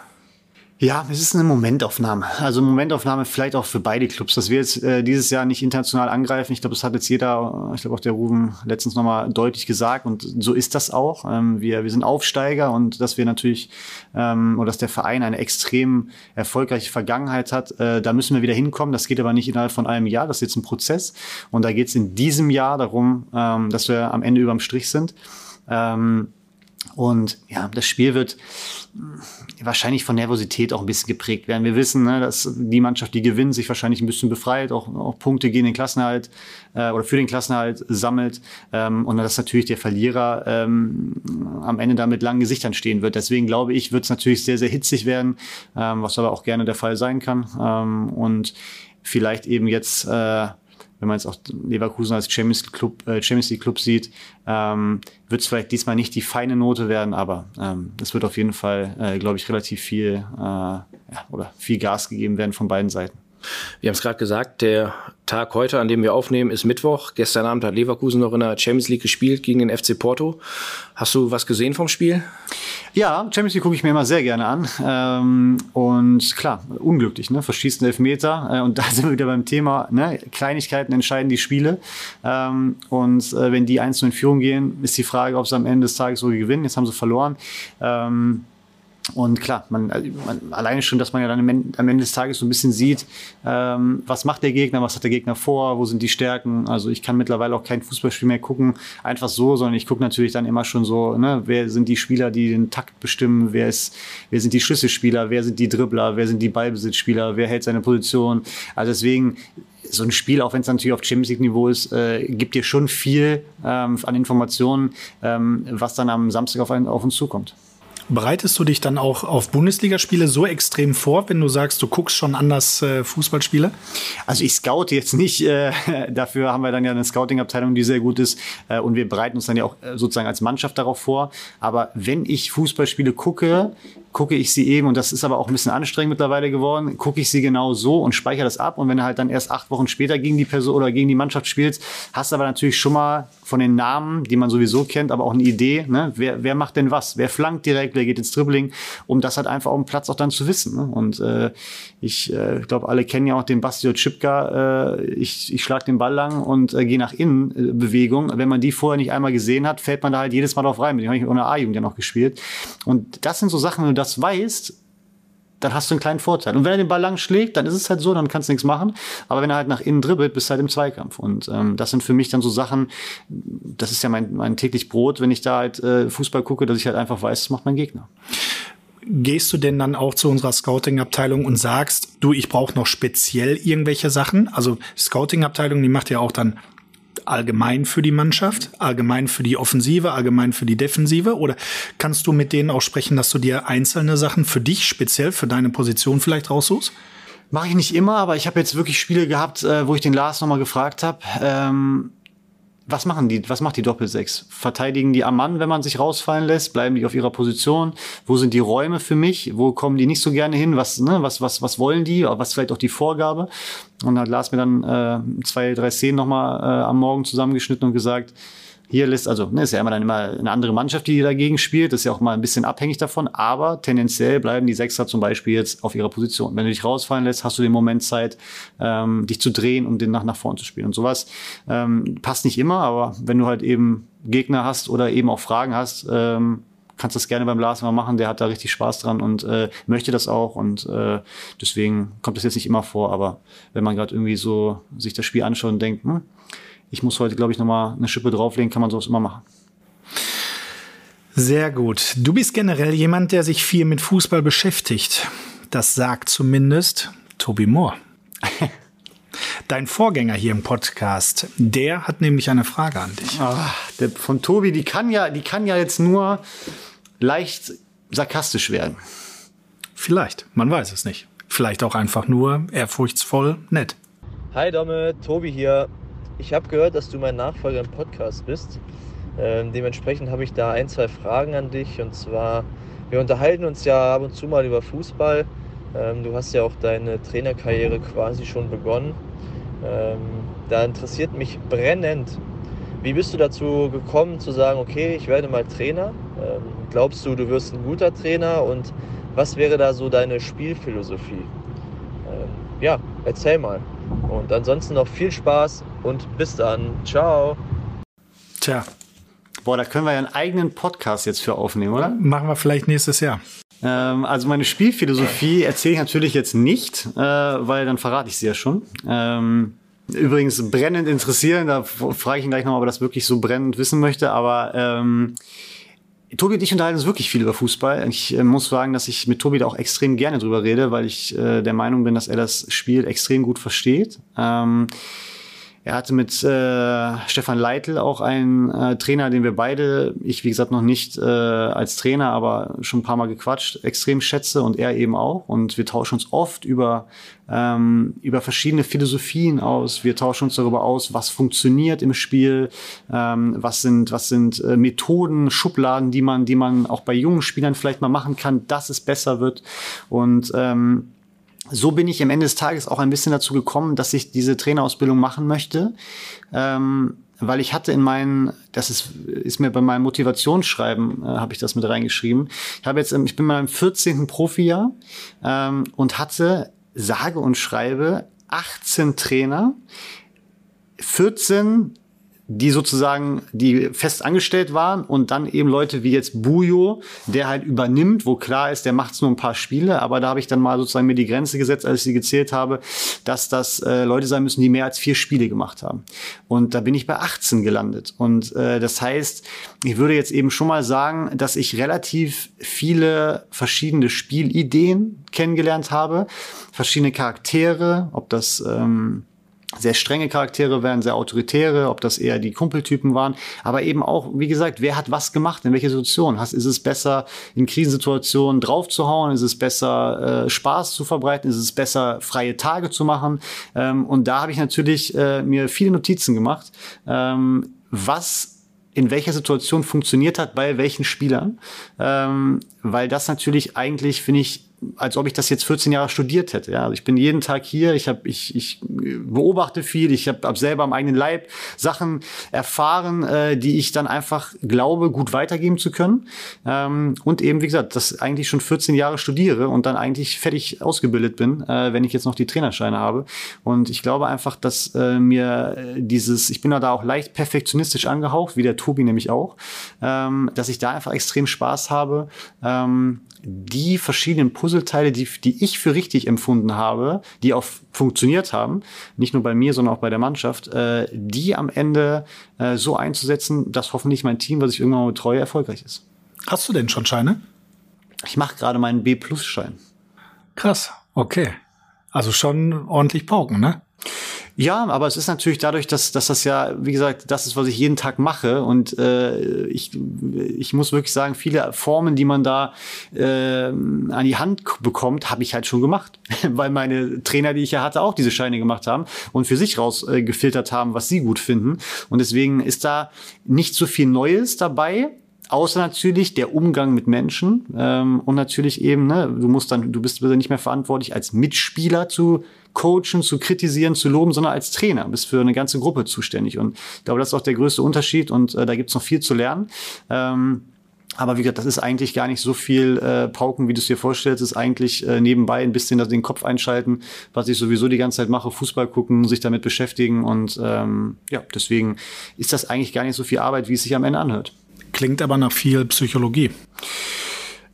Ja, es ist eine Momentaufnahme. Also Momentaufnahme vielleicht auch für beide Clubs, dass wir jetzt äh, dieses Jahr nicht international angreifen. Ich glaube, das hat jetzt jeder, ich glaube auch der Ruben letztens nochmal deutlich gesagt und so ist das auch. Ähm, wir, wir sind Aufsteiger und dass wir natürlich ähm, oder dass der Verein eine extrem erfolgreiche Vergangenheit hat, äh, da müssen wir wieder hinkommen. Das geht aber nicht innerhalb von einem Jahr. Das ist jetzt ein Prozess und da geht es in diesem Jahr darum, ähm, dass wir am Ende überm Strich sind. Ähm, und ja, das Spiel wird wahrscheinlich von Nervosität auch ein bisschen geprägt werden. Wir wissen, ne, dass die Mannschaft, die gewinnt, sich wahrscheinlich ein bisschen befreit, auch, auch Punkte gegen den Klassenhalt äh, oder für den Klassenhalt sammelt ähm, und dass natürlich der Verlierer ähm, am Ende da mit langen Gesichtern stehen wird. Deswegen glaube ich, wird es natürlich sehr, sehr hitzig werden, ähm, was aber auch gerne der Fall sein kann. Ähm, und vielleicht eben jetzt äh, wenn man jetzt auch Leverkusen als Champions League Club, äh, Champions League Club sieht, ähm, wird es vielleicht diesmal nicht die feine Note werden, aber ähm, es wird auf jeden Fall, äh, glaube ich, relativ viel äh, ja, oder viel Gas gegeben werden von beiden Seiten. Wir haben es gerade gesagt, der Tag heute, an dem wir aufnehmen, ist Mittwoch. Gestern Abend hat Leverkusen noch in der Champions League gespielt gegen den FC Porto. Hast du was gesehen vom Spiel? Ja, Champions League gucke ich mir immer sehr gerne an. Ähm, und klar, unglücklich, ne? Verschießen Elfmeter. Äh, und da sind wir wieder beim Thema, ne? Kleinigkeiten entscheiden die Spiele. Ähm, und äh, wenn die eins in Führung gehen, ist die Frage, ob sie am Ende des Tages so gewinnen. Jetzt haben sie verloren. Ähm, Und klar, man, man, alleine schon, dass man ja dann am Ende, des Tages so ein bisschen sieht, ähm, was macht der Gegner, was hat der Gegner vor, wo sind die Stärken. Also ich kann mittlerweile auch kein Fußballspiel mehr gucken, einfach so, sondern ich gucke natürlich dann immer schon so, ne, wer sind die Spieler, die den Takt bestimmen, wer ist, wer sind die Schlüsselspieler, wer sind die Dribbler, wer sind die Ballbesitzspieler, wer hält seine Position. Also deswegen so ein Spiel, auch wenn es natürlich auf Champions League Niveau ist, äh, gibt dir schon viel ähm, an Informationen, ähm, was dann am Samstag auf, einen, auf uns zukommt. Bereitest du dich dann auch auf Bundesligaspiele so extrem vor, wenn du sagst, du guckst schon anders äh, Fußballspiele? Also ich scout jetzt nicht. Äh, dafür haben wir dann ja eine Scouting-Abteilung, die sehr gut ist. Äh, und wir bereiten uns dann ja auch äh, sozusagen als Mannschaft darauf vor. Aber wenn ich Fußballspiele gucke, gucke ich sie eben, und das ist aber auch ein bisschen anstrengend mittlerweile geworden, gucke ich sie genau so und speichere das ab. Und wenn du halt dann erst acht Wochen später gegen die Person oder gegen die Mannschaft spielst, hast du aber natürlich schon mal von den Namen, die man sowieso kennt, aber auch eine Idee, ne? wer, wer macht denn was? Wer flankt direkt, wer geht ins Dribbling, um das halt einfach auf dem Platz auch dann zu wissen. Ne? Und äh, ich äh, glaube, alle kennen ja auch den Bastio Chipka, äh, ich, ich schlag den Ball lang und äh, gehe nach innen äh, Bewegung. Wenn man die vorher nicht einmal gesehen hat, fällt man da halt jedes Mal drauf rein. Mit dem habe ich in der A-Jugend ja noch gespielt. Und das sind so Sachen, wenn du das weißt, dann hast du einen kleinen Vorteil. Und wenn er den Ball lang schlägt, dann ist es halt so, dann kannst du nichts machen. Aber wenn er halt nach innen dribbelt, bist du halt im Zweikampf. Und ähm, das sind für mich dann so Sachen, das ist ja mein, mein täglich Brot, wenn ich da halt äh, Fußball gucke, dass ich halt einfach weiß, das macht mein Gegner. Gehst du denn dann auch zu unserer Scouting-Abteilung und sagst, du, ich brauche noch speziell irgendwelche Sachen? Also Scouting-Abteilung, die macht ja auch dann allgemein für die Mannschaft, allgemein für die Offensive, allgemein für die Defensive? Oder kannst du mit denen auch sprechen, dass du dir einzelne Sachen für dich speziell, für deine Position vielleicht raussuchst? Mache ich nicht immer, aber ich habe jetzt wirklich Spiele gehabt, äh, wo ich den Lars nochmal gefragt habe. Ähm was machen die, was macht die Doppelsechs? Verteidigen die am Mann, wenn man sich rausfallen lässt? Bleiben die auf ihrer Position? Wo sind die Räume für mich? Wo kommen die nicht so gerne hin? Was, ne, was, was, was wollen die? Was vielleicht auch die Vorgabe? Und hat Lars mir dann äh, zwei, drei Szenen nochmal äh, am Morgen zusammengeschnitten und gesagt, hier lässt, also ne, ist ja immer dann immer eine andere Mannschaft, die dagegen spielt. Ist ja auch mal ein bisschen abhängig davon. Aber tendenziell bleiben die Sechser zum Beispiel jetzt auf ihrer Position. Wenn du dich rausfallen lässt, hast du den Moment Zeit, ähm, dich zu drehen und den nach, nach vorn zu spielen. Und sowas ähm, passt nicht immer, aber wenn du halt eben Gegner hast oder eben auch Fragen hast, ähm, kannst das gerne beim Lars mal machen. Der hat da richtig Spaß dran und äh, möchte das auch. Und äh, deswegen kommt das jetzt nicht immer vor. Aber wenn man gerade irgendwie so sich das Spiel anschaut und denkt, hm, ich muss heute, glaube ich, nochmal eine Schippe drauflegen, kann man sowas immer machen. Sehr gut. Du bist generell jemand, der sich viel mit Fußball beschäftigt. Das sagt zumindest Tobi Moore. Dein Vorgänger hier im Podcast, der hat nämlich eine Frage an dich. Ach, der von Tobi, die kann ja, die kann ja jetzt nur leicht sarkastisch werden. Vielleicht, man weiß es nicht. Vielleicht auch einfach nur ehrfurchtsvoll nett. Hi Domme, Tobi hier. Ich habe gehört, dass du mein Nachfolger im Podcast bist. Ähm, dementsprechend habe ich da ein, zwei Fragen an dich. Und zwar, wir unterhalten uns ja ab und zu mal über Fußball. Ähm, du hast ja auch deine Trainerkarriere quasi schon begonnen. Ähm, da interessiert mich brennend, wie bist du dazu gekommen zu sagen, okay, ich werde mal Trainer? Ähm, glaubst du, du wirst ein guter Trainer? Und was wäre da so deine Spielphilosophie? Ähm, ja, erzähl mal. Und ansonsten noch viel Spaß und bis dann. Ciao. Tja. Boah, da können wir ja einen eigenen Podcast jetzt für aufnehmen, oder? Machen wir vielleicht nächstes Jahr. Ähm, also meine Spielphilosophie erzähle ich natürlich jetzt nicht, äh, weil dann verrate ich sie ja schon. Ähm, übrigens brennend interessieren, da frage ich ihn gleich nochmal, ob er das wirklich so brennend wissen möchte, aber ähm, Tobi und ich unterhalten uns wirklich viel über Fußball. Ich äh, muss sagen, dass ich mit Tobi da auch extrem gerne drüber rede, weil ich äh, der Meinung bin, dass er das Spiel extrem gut versteht. Ähm, er hatte mit äh, Stefan Leitl auch einen äh, Trainer, den wir beide, ich wie gesagt noch nicht äh, als Trainer, aber schon ein paar Mal gequatscht, extrem schätze und er eben auch. Und wir tauschen uns oft über, ähm, über verschiedene Philosophien aus. Wir tauschen uns darüber aus, was funktioniert im Spiel, ähm, was sind, was sind äh, Methoden, Schubladen, die man, die man auch bei jungen Spielern vielleicht mal machen kann, dass es besser wird. Und ähm, so bin ich am Ende des Tages auch ein bisschen dazu gekommen, dass ich diese Trainerausbildung machen möchte. Ähm, weil ich hatte in meinen, das ist, ist mir bei meinem Motivationsschreiben, äh, habe ich das mit reingeschrieben. Ich habe jetzt, ich bin in meinem 14. Profijahr ähm, und hatte sage und schreibe 18 Trainer, 14 die sozusagen, die fest angestellt waren und dann eben Leute wie jetzt Bujo, der halt übernimmt, wo klar ist, der macht nur ein paar Spiele, aber da habe ich dann mal sozusagen mir die Grenze gesetzt, als ich sie gezählt habe, dass das äh, Leute sein müssen, die mehr als vier Spiele gemacht haben. Und da bin ich bei 18 gelandet. Und äh, das heißt, ich würde jetzt eben schon mal sagen, dass ich relativ viele verschiedene Spielideen kennengelernt habe, verschiedene Charaktere, ob das ähm, sehr strenge Charaktere wären, sehr autoritäre, ob das eher die Kumpeltypen waren, aber eben auch, wie gesagt, wer hat was gemacht, in welcher Situation? Ist es besser, in Krisensituationen draufzuhauen? Ist es besser, äh, Spaß zu verbreiten? Ist es besser, freie Tage zu machen? Ähm, und da habe ich natürlich äh, mir viele Notizen gemacht, ähm, was in welcher Situation funktioniert hat bei welchen Spielern, ähm, weil das natürlich eigentlich, finde ich, als ob ich das jetzt 14 Jahre studiert hätte. Ja. Also ich bin jeden Tag hier, ich, hab, ich, ich beobachte viel, ich habe hab selber am eigenen Leib Sachen erfahren, äh, die ich dann einfach glaube, gut weitergeben zu können. Ähm, und eben, wie gesagt, das eigentlich schon 14 Jahre studiere und dann eigentlich fertig ausgebildet bin, äh, wenn ich jetzt noch die Trainerscheine habe. Und ich glaube einfach, dass äh, mir äh, dieses, ich bin da auch leicht perfektionistisch angehaucht, wie der Tobi nämlich auch, ähm, dass ich da einfach extrem Spaß habe, ähm, die verschiedenen Puzzleteile, die, die ich für richtig empfunden habe, die auch funktioniert haben, nicht nur bei mir, sondern auch bei der Mannschaft, äh, die am Ende äh, so einzusetzen, dass hoffentlich mein Team, was ich irgendwann mal betreue, erfolgreich ist. Hast du denn schon Scheine? Ich mache gerade meinen B-Plus-Schein. Krass, okay. Also schon ordentlich pauken, ne? Ja, aber es ist natürlich dadurch, dass, dass das ja, wie gesagt, das ist, was ich jeden Tag mache. Und äh, ich, ich muss wirklich sagen, viele Formen, die man da äh, an die Hand bekommt, habe ich halt schon gemacht. Weil meine Trainer, die ich ja hatte, auch diese Scheine gemacht haben und für sich rausgefiltert äh, haben, was sie gut finden. Und deswegen ist da nicht so viel Neues dabei. Außer natürlich der Umgang mit Menschen ähm, und natürlich eben, ne, du musst dann, du bist nicht mehr verantwortlich als Mitspieler zu coachen, zu kritisieren, zu loben, sondern als Trainer. Bist für eine ganze Gruppe zuständig. Und ich glaube, das ist auch der größte Unterschied und äh, da gibt's noch viel zu lernen. Ähm, aber wie gesagt, das ist eigentlich gar nicht so viel äh, Pauken, wie du es dir vorstellst. Es ist eigentlich äh, nebenbei ein bisschen den Kopf einschalten, was ich sowieso die ganze Zeit mache, Fußball gucken, sich damit beschäftigen. Und ähm, ja, deswegen ist das eigentlich gar nicht so viel Arbeit, wie es sich am Ende anhört. Klingt aber nach viel Psychologie.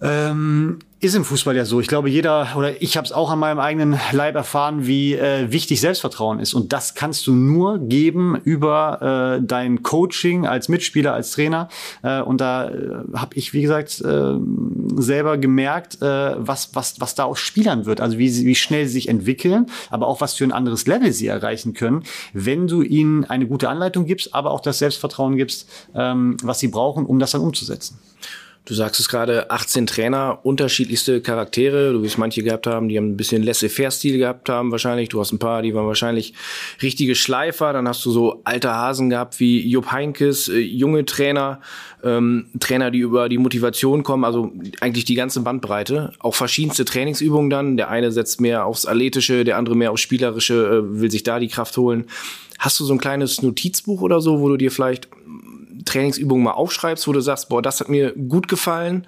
Ähm, ist im Fußball ja so. Ich glaube, jeder oder ich habe es auch an meinem eigenen Leib erfahren, wie äh, wichtig Selbstvertrauen ist. Und das kannst du nur geben über äh, dein Coaching als Mitspieler, als Trainer. Äh, und da äh, habe ich, wie gesagt, äh, selber gemerkt, äh, was, was, was da aus Spielern wird. Also wie, sie, wie schnell sie sich entwickeln, aber auch was für ein anderes Level sie erreichen können, wenn du ihnen eine gute Anleitung gibst, aber auch das Selbstvertrauen gibst, ähm, was sie brauchen, um das dann umzusetzen. Du sagst es gerade, 18 Trainer, unterschiedlichste Charaktere. Du wirst manche gehabt haben, die haben ein bisschen laissez-faire-Stil gehabt haben wahrscheinlich. Du hast ein paar, die waren wahrscheinlich richtige Schleifer. Dann hast du so alte Hasen gehabt wie Jupp Heinkes, äh, junge Trainer, ähm, Trainer, die über die Motivation kommen. Also eigentlich die ganze Bandbreite. Auch verschiedenste Trainingsübungen dann. Der eine setzt mehr aufs Athletische, der andere mehr aufs Spielerische, äh, will sich da die Kraft holen. Hast du so ein kleines Notizbuch oder so, wo du dir vielleicht Trainingsübungen mal aufschreibst, wo du sagst, boah, das hat mir gut gefallen?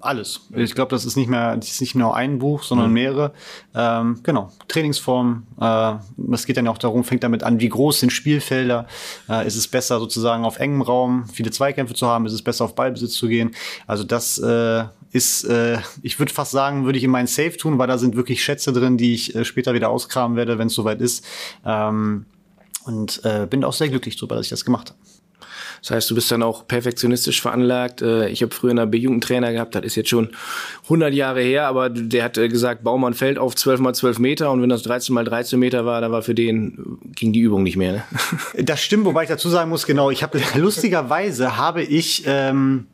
Alles. Ich glaube, das ist nicht mehr, das ist nicht nur ein Buch, sondern mhm. mehrere. Ähm, genau. Trainingsform. Äh, es geht dann auch darum, fängt damit an, wie groß sind Spielfelder. Äh, ist es besser sozusagen auf engem Raum viele Zweikämpfe zu haben? Ist es besser auf Ballbesitz zu gehen? Also das äh, ist, äh, ich würde fast sagen, würde ich in meinen Safe tun, weil da sind wirklich Schätze drin, die ich äh, später wieder auskramen werde, wenn es soweit ist. Ähm, und äh, bin auch sehr glücklich darüber, dass ich das gemacht habe. Das heißt, du bist dann auch perfektionistisch veranlagt. Äh, ich habe früher einen B-Jugendtrainer gehabt, das ist jetzt schon 100 Jahre her, aber der hat äh, gesagt, Baumann fällt auf 12 mal 12 Meter und wenn das 13 mal 13 Meter war, dann war für den, ging die Übung nicht mehr. Ne? Das stimmt, wobei ich dazu sagen muss, genau, ich habe lustigerweise habe ich ähm,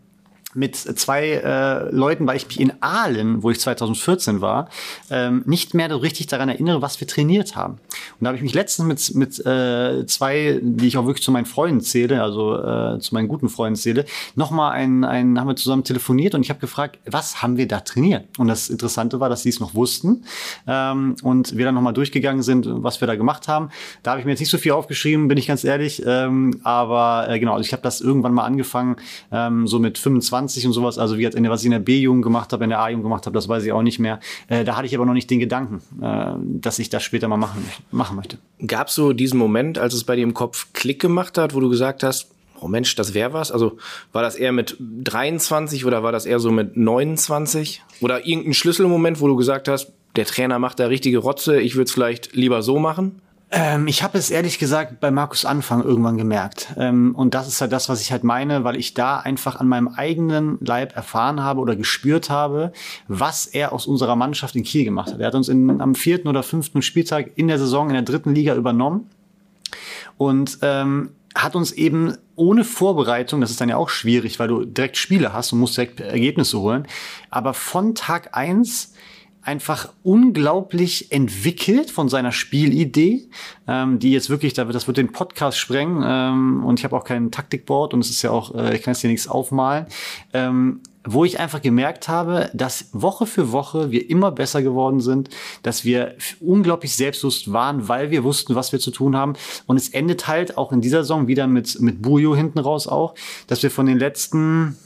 mit zwei äh, Leuten, weil ich mich in Aalen, wo ich 2014 war, ähm, nicht mehr so richtig daran erinnere, was wir trainiert haben. Und da habe ich mich letztens mit, mit äh, zwei, die ich auch wirklich zu meinen Freunden zähle, also äh, zu meinen guten Freunden zähle, nochmal ein, ein, haben wir zusammen telefoniert und ich habe gefragt, was haben wir da trainiert? Und das Interessante war, dass sie es noch wussten ähm, und wir dann nochmal durchgegangen sind, was wir da gemacht haben. Da habe ich mir jetzt nicht so viel aufgeschrieben, bin ich ganz ehrlich, ähm, aber äh, genau, also ich habe das irgendwann mal angefangen, ähm, so mit 25 20 und sowas, also wie jetzt was ich in der B-Jugend gemacht habe, in der A-Jugend gemacht habe, das weiß ich auch nicht mehr. Äh, da hatte ich aber noch nicht den Gedanken, äh, dass ich das später mal machen, machen möchte. Gab es so diesen Moment, als es bei dir im Kopf Klick gemacht hat, wo du gesagt hast, oh Mensch, das wäre was? Also war das eher mit 23 oder war das eher so mit 29? Oder irgendein Schlüsselmoment, wo du gesagt hast, der Trainer macht da richtige Rotze, ich würde es vielleicht lieber so machen? Ähm, ich habe es ehrlich gesagt bei Markus Anfang irgendwann gemerkt. Ähm, und das ist halt das, was ich halt meine, weil ich da einfach an meinem eigenen Leib erfahren habe oder gespürt habe, was er aus unserer Mannschaft in Kiel gemacht hat. Er hat uns in, am vierten oder fünften Spieltag in der Saison in der dritten Liga übernommen. Und ähm, hat uns eben ohne Vorbereitung, das ist dann ja auch schwierig, weil du direkt Spiele hast und musst direkt Ergebnisse holen, aber von Tag eins einfach unglaublich entwickelt von seiner Spielidee, ähm, die jetzt wirklich, das wird den Podcast sprengen ähm, und ich habe auch kein Taktikboard und es ist ja auch, äh, ich kann jetzt hier nichts aufmalen. Ähm, wo ich einfach gemerkt habe, dass Woche für Woche wir immer besser geworden sind, dass wir unglaublich selbstbewusst waren, weil wir wussten, was wir zu tun haben. Und es endet halt auch in dieser Saison wieder mit, mit Bujo hinten raus auch, dass wir von den letzten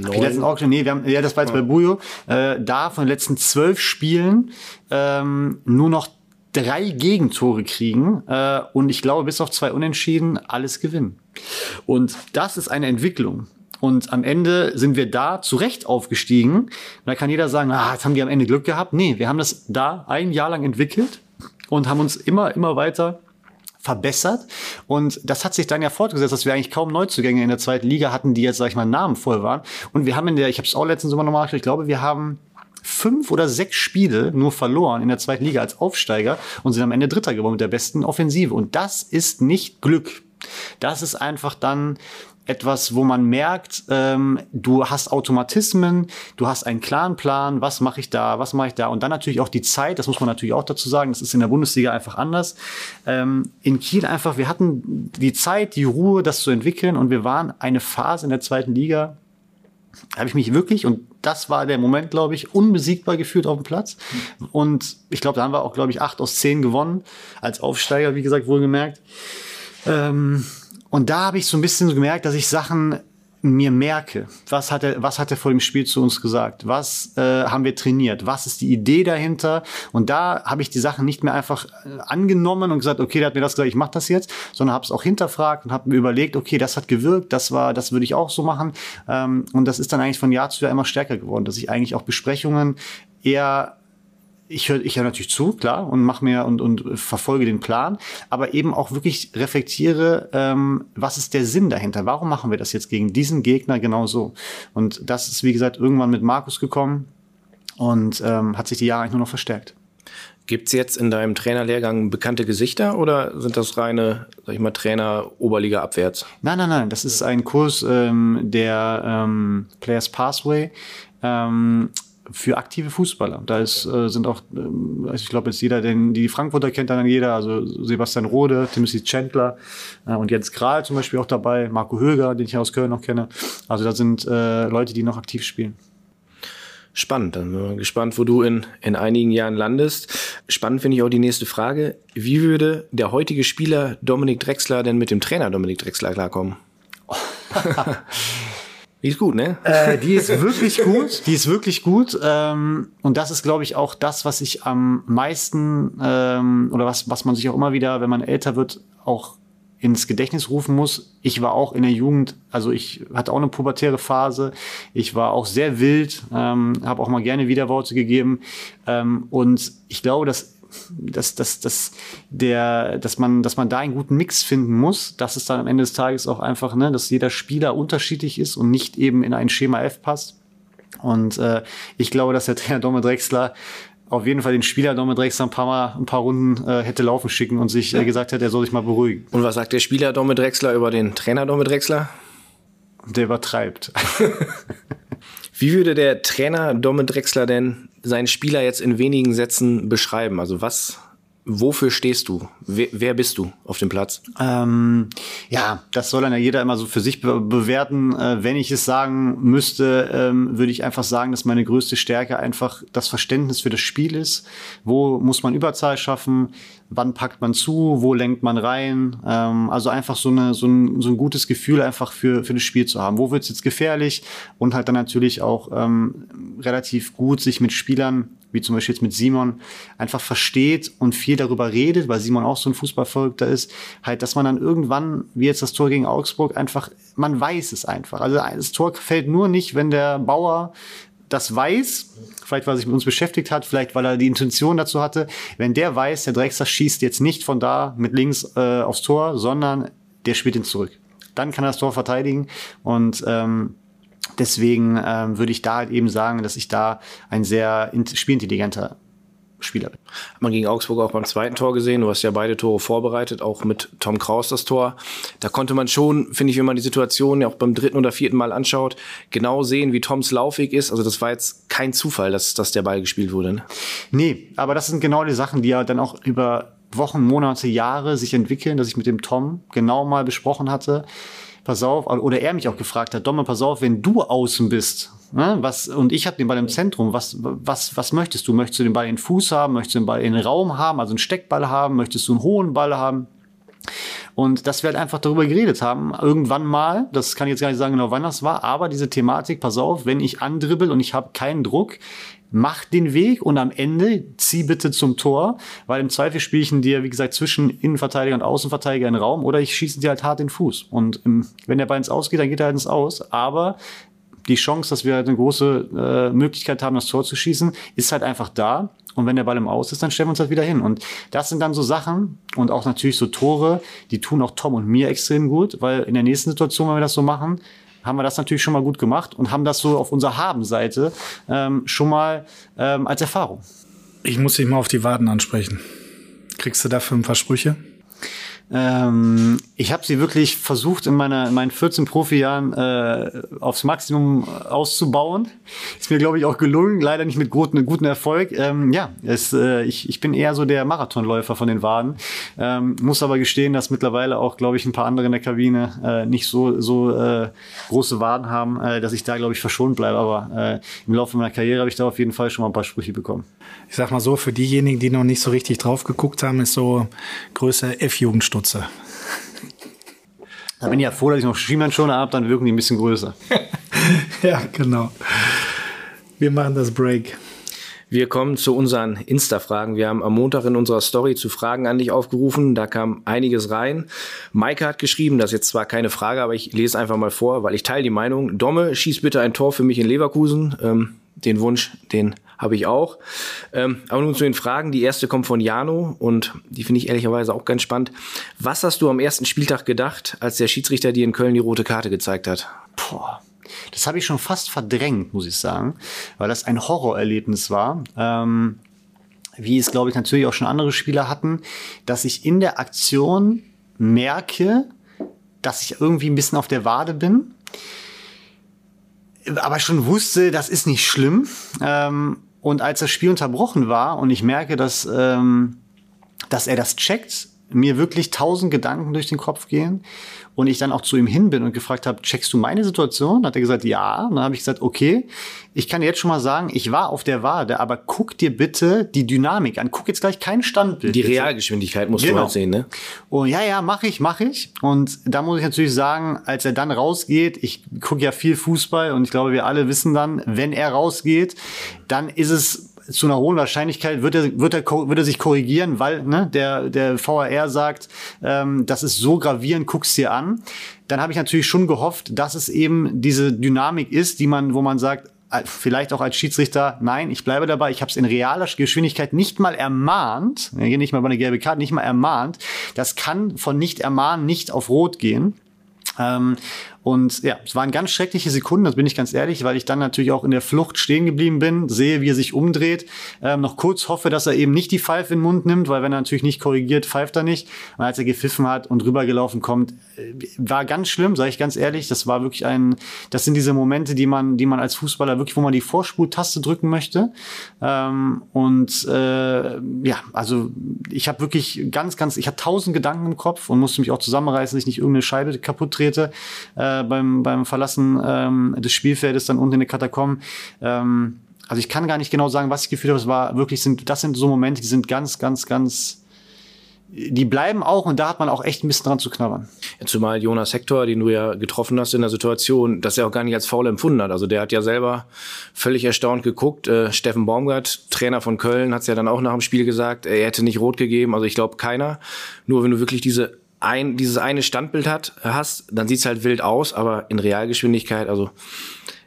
Neun. Die letzten Auction, nee, wir haben, ja, das war jetzt ja. bei Bujo, äh, da von den letzten zwölf Spielen ähm, nur noch drei Gegentore kriegen äh, und ich glaube, bis auf zwei Unentschieden alles gewinnen. Und das ist eine Entwicklung. Und am Ende sind wir da zu Recht aufgestiegen. Da kann jeder sagen, ah, jetzt haben die am Ende Glück gehabt. Nee, wir haben das da ein Jahr lang entwickelt und haben uns immer, immer weiter verbessert. Und das hat sich dann ja fortgesetzt, dass wir eigentlich kaum Neuzugänge in der zweiten Liga hatten, die jetzt, sag ich mal, Namen voll waren. Und wir haben in der, ich habe es auch letztens immer nochmal ich glaube, wir haben fünf oder sechs Spiele nur verloren in der zweiten Liga als Aufsteiger und sind am Ende Dritter geworden mit der besten Offensive. Und das ist nicht Glück. Das ist einfach dann etwas, wo man merkt, ähm, du hast Automatismen, du hast einen klaren Plan, was mache ich da, was mache ich da und dann natürlich auch die Zeit, das muss man natürlich auch dazu sagen, das ist in der Bundesliga einfach anders. Ähm, in Kiel einfach, wir hatten die Zeit, die Ruhe, das zu entwickeln und wir waren eine Phase in der zweiten Liga, habe ich mich wirklich, und das war der Moment, glaube ich, unbesiegbar gefühlt auf dem Platz. Und ich glaube, da haben wir auch, glaube ich, acht aus zehn gewonnen, als Aufsteiger, wie gesagt, wohlgemerkt. Ähm, und da habe ich so ein bisschen gemerkt, dass ich Sachen mir merke, was hat er, was hat er vor dem Spiel zu uns gesagt? Was äh, haben wir trainiert? Was ist die Idee dahinter? Und da habe ich die Sachen nicht mehr einfach äh, angenommen und gesagt, okay, der hat mir das gesagt, ich mache das jetzt, sondern habe es auch hinterfragt und habe mir überlegt, okay, das hat gewirkt, das war, das würde ich auch so machen. Ähm, und das ist dann eigentlich von Jahr zu Jahr immer stärker geworden, dass ich eigentlich auch Besprechungen eher ich höre ich hör natürlich zu, klar, und mache mir und, und verfolge den Plan, aber eben auch wirklich reflektiere, ähm, was ist der Sinn dahinter? Warum machen wir das jetzt gegen diesen Gegner genau so? Und das ist, wie gesagt, irgendwann mit Markus gekommen und ähm, hat sich die Jahre eigentlich nur noch verstärkt. Gibt's jetzt in deinem Trainerlehrgang bekannte Gesichter oder sind das reine, sag ich mal, Trainer Oberliga abwärts? Nein, nein, nein. Das ist ein Kurs ähm, der ähm, Players Pathway. Ähm, für aktive Fußballer. Da ist, äh, sind auch, äh, ich glaube jetzt jeder, den die Frankfurter kennt dann jeder, also Sebastian Rode, Timothy Chandler äh, und Jens Kral zum Beispiel auch dabei, Marco Höger, den ich aus Köln noch kenne. Also da sind äh, Leute, die noch aktiv spielen. Spannend, dann bin ich gespannt, wo du in, in einigen Jahren landest. Spannend finde ich auch die nächste Frage. Wie würde der heutige Spieler Dominik Drexler denn mit dem Trainer Dominik Drexler klarkommen? Die ist gut, ne? Äh, die ist wirklich gut. Die ist wirklich gut. Ähm, und das ist, glaube ich, auch das, was ich am meisten ähm, oder was, was man sich auch immer wieder, wenn man älter wird, auch ins Gedächtnis rufen muss. Ich war auch in der Jugend, also ich hatte auch eine pubertäre Phase. Ich war auch sehr wild, ähm, habe auch mal gerne Widerworte gegeben. Ähm, und ich glaube, dass dass, dass, dass, der, dass, man, dass man da einen guten Mix finden muss, dass es dann am Ende des Tages auch einfach, ne, dass jeder Spieler unterschiedlich ist und nicht eben in ein Schema F passt. Und äh, ich glaube, dass der Trainer Domme Drexler auf jeden Fall den Spieler Domme Drexler ein paar Mal ein paar Runden äh, hätte laufen schicken und sich äh, gesagt hätte, er soll sich mal beruhigen. Und was sagt der Spieler Domme Drexler über den Trainer Domme Drexler? Der übertreibt. Wie würde der Trainer Domme Drexler denn seinen Spieler jetzt in wenigen Sätzen beschreiben? Also was, wofür stehst du? Wer, wer bist du auf dem Platz? Ähm, ja, das soll dann ja jeder immer so für sich be bewerten. Äh, wenn ich es sagen müsste, ähm, würde ich einfach sagen, dass meine größte Stärke einfach das Verständnis für das Spiel ist. Wo muss man Überzahl schaffen? Wann packt man zu, wo lenkt man rein. Ähm, also einfach so, eine, so, ein, so ein gutes Gefühl einfach für, für das Spiel zu haben. Wo wird's jetzt gefährlich? Und halt dann natürlich auch ähm, relativ gut sich mit Spielern wie zum Beispiel jetzt mit Simon, einfach versteht und viel darüber redet, weil Simon auch so ein Fußballverrückter ist, halt, dass man dann irgendwann, wie jetzt das Tor gegen Augsburg, einfach, man weiß es einfach. Also das Tor fällt nur nicht, wenn der Bauer das weiß, vielleicht weil er sich mit uns beschäftigt hat, vielleicht weil er die Intention dazu hatte, wenn der weiß, der Drexler schießt jetzt nicht von da mit links äh, aufs Tor, sondern der spielt ihn zurück. Dann kann er das Tor verteidigen und ähm, deswegen ähm, würde ich da halt eben sagen, dass ich da ein sehr spielintelligenter Spieler bin. Hat man gegen Augsburg auch beim zweiten Tor gesehen. Du hast ja beide Tore vorbereitet, auch mit Tom Kraus das Tor. Da konnte man schon, finde ich, wenn man die Situation ja auch beim dritten oder vierten Mal anschaut, genau sehen, wie Toms Laufweg ist. Also das war jetzt kein Zufall, dass, dass der Ball gespielt wurde. Ne? Nee, aber das sind genau die Sachen, die ja dann auch über Wochen, Monate, Jahre sich entwickeln, dass ich mit dem Tom genau mal besprochen hatte. Pass auf, oder er mich auch gefragt hat, Domme, pass auf, wenn du außen bist, Ne? Was, und ich habe den Ball im Zentrum. Was, was, was möchtest du? Möchtest du den Ball in den Fuß haben? Möchtest du den Ball in den Raum haben, also einen Steckball haben? Möchtest du einen hohen Ball haben? Und dass wir halt einfach darüber geredet haben, irgendwann mal, das kann ich jetzt gar nicht sagen genau, wann das war, aber diese Thematik, pass auf, wenn ich andribbel und ich habe keinen Druck, mach den Weg und am Ende zieh bitte zum Tor, weil im Zweifel spiele ich ihn dir, wie gesagt, zwischen Innenverteidiger und Außenverteidiger in den Raum oder ich schieße dir halt hart den Fuß. Und ähm, wenn der Ball ins Aus geht, dann geht er halt ins Aus, aber die Chance, dass wir halt eine große äh, Möglichkeit haben, das Tor zu schießen, ist halt einfach da. Und wenn der Ball im Aus ist, dann stellen wir uns halt wieder hin. Und das sind dann so Sachen und auch natürlich so Tore, die tun auch Tom und mir extrem gut, weil in der nächsten Situation, wenn wir das so machen, haben wir das natürlich schon mal gut gemacht und haben das so auf unserer Habenseite ähm, schon mal ähm, als Erfahrung. Ich muss dich mal auf die Waden ansprechen. Kriegst du dafür ein paar Sprüche? Ähm, ich habe sie wirklich versucht, in, meiner, in meinen 14 Profi-Jahren äh, aufs Maximum auszubauen. Ist mir, glaube ich, auch gelungen, leider nicht mit guten, guten Erfolg. Ähm, ja, es, äh, ich, ich bin eher so der Marathonläufer von den Waden. Ähm, muss aber gestehen, dass mittlerweile auch, glaube ich, ein paar andere in der Kabine äh, nicht so, so äh, große Waden haben, äh, dass ich da, glaube ich, verschont bleibe. Aber äh, im Laufe meiner Karriere habe ich da auf jeden Fall schon mal ein paar Sprüche bekommen. Ich sag mal so, für diejenigen, die noch nicht so richtig drauf geguckt haben, ist so größer F-Jugendstutze. Da bin ich ja froh, dass ich noch Schienbeinschoner habe, dann wirken die ein bisschen größer. ja, genau. Wir machen das Break. Wir kommen zu unseren Insta-Fragen. Wir haben am Montag in unserer Story zu Fragen an dich aufgerufen. Da kam einiges rein. Maike hat geschrieben, das ist jetzt zwar keine Frage, aber ich lese einfach mal vor, weil ich teile die Meinung. Domme, schieß bitte ein Tor für mich in Leverkusen. Ähm, den Wunsch, den habe ich auch. Ähm, aber nun zu den Fragen. Die erste kommt von Jano und die finde ich ehrlicherweise auch ganz spannend. Was hast du am ersten Spieltag gedacht, als der Schiedsrichter dir in Köln die rote Karte gezeigt hat? Boah. Das habe ich schon fast verdrängt, muss ich sagen, weil das ein Horrorerlebnis war. Ähm, wie es, glaube ich, natürlich auch schon andere Spieler hatten, dass ich in der Aktion merke, dass ich irgendwie ein bisschen auf der Wade bin aber schon wusste, das ist nicht schlimm. Ähm, und als das Spiel unterbrochen war und ich merke, dass, ähm, dass er das checkt, mir wirklich tausend Gedanken durch den Kopf gehen und ich dann auch zu ihm hin bin und gefragt habe, checkst du meine Situation? Hat er gesagt, ja. Und dann habe ich gesagt, okay, ich kann jetzt schon mal sagen, ich war auf der Wade, aber guck dir bitte die Dynamik an. Guck jetzt gleich kein Standbild. Die Realgeschwindigkeit musst genau. du halt sehen, ne? Und ja, ja, mache ich, mache ich. Und da muss ich natürlich sagen, als er dann rausgeht, ich gucke ja viel Fußball und ich glaube, wir alle wissen dann, wenn er rausgeht, dann ist es zu einer hohen Wahrscheinlichkeit wird er, wird er, wird er sich korrigieren, weil ne, der, der VAR sagt, ähm, das ist so gravierend, guck's dir an. Dann habe ich natürlich schon gehofft, dass es eben diese Dynamik ist, die man, wo man sagt, äh, vielleicht auch als Schiedsrichter, nein, ich bleibe dabei, ich habe es in realer Geschwindigkeit nicht mal ermahnt, hier nicht mal über eine gelbe Karte, nicht mal ermahnt. Das kann von nicht ermahnen nicht auf Rot gehen. Ähm, und ja, es waren ganz schreckliche Sekunden, das bin ich ganz ehrlich, weil ich dann natürlich auch in der Flucht stehen geblieben bin, sehe, wie er sich umdreht, ähm, noch kurz hoffe, dass er eben nicht die Pfeife in den Mund nimmt, weil wenn er natürlich nicht korrigiert, pfeift er nicht. Und als er gepfiffen hat und rübergelaufen kommt, äh, war ganz schlimm, sage ich ganz ehrlich. Das war wirklich ein, das sind diese Momente, die man, die man als Fußballer wirklich, wo man die Vorspultaste drücken möchte. Ähm, und äh, ja, also ich habe wirklich ganz, ganz, ich hatte tausend Gedanken im Kopf und musste mich auch zusammenreißen, dass ich nicht irgendeine Scheibe kaputt trete. Äh, äh, beim, beim Verlassen ähm, des Spielfeldes dann unten in den Katakomben. Ähm, also ich kann gar nicht genau sagen, was ich gefühlt habe. Es war wirklich, sind, das sind so Momente, die sind ganz, ganz, ganz die bleiben auch und da hat man auch echt ein bisschen dran zu knabbern. Ja, zumal Jonas Hector, den du ja getroffen hast in der Situation, dass er auch gar nicht als faul empfunden hat. Also der hat ja selber völlig erstaunt geguckt. Äh, Steffen Baumgart, Trainer von Köln, hat es ja dann auch nach dem Spiel gesagt, er hätte nicht rot gegeben. Also ich glaube keiner. Nur wenn du wirklich diese ein, dieses eine Standbild hat, hast, dann sieht's halt wild aus, aber in Realgeschwindigkeit, also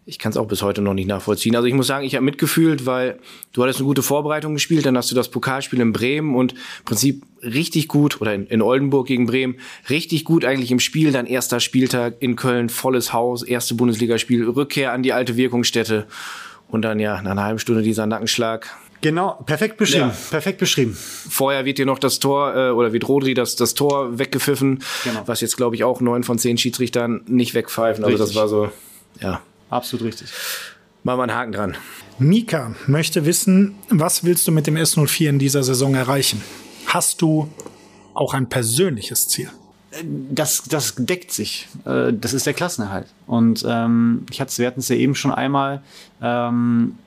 ich kann es auch bis heute noch nicht nachvollziehen. Also ich muss sagen, ich habe mitgefühlt, weil du hattest eine gute Vorbereitung gespielt, dann hast du das Pokalspiel in Bremen und im Prinzip richtig gut, oder in, in Oldenburg gegen Bremen, richtig gut eigentlich im Spiel, dann erster Spieltag in Köln, volles Haus, erste Bundesligaspiel, Rückkehr an die alte Wirkungsstätte und dann ja nach einer halben Stunde dieser Nackenschlag. Genau, perfekt beschrieben, ja. perfekt beschrieben. Vorher wird dir noch das Tor äh, oder wird Rodri das, das Tor weggepfiffen, genau. was jetzt glaube ich auch neun von zehn Schiedsrichtern nicht wegpfeifen. Also richtig. das war so, ja, Absolut richtig. Machen wir einen Haken dran. Mika möchte wissen, was willst du mit dem S04 in dieser Saison erreichen? Hast du auch ein persönliches Ziel? Das, das deckt sich. Äh, das ist der Klassenerhalt. Und ähm, ich hatte, wir hatten es ja eben schon einmal. Ähm,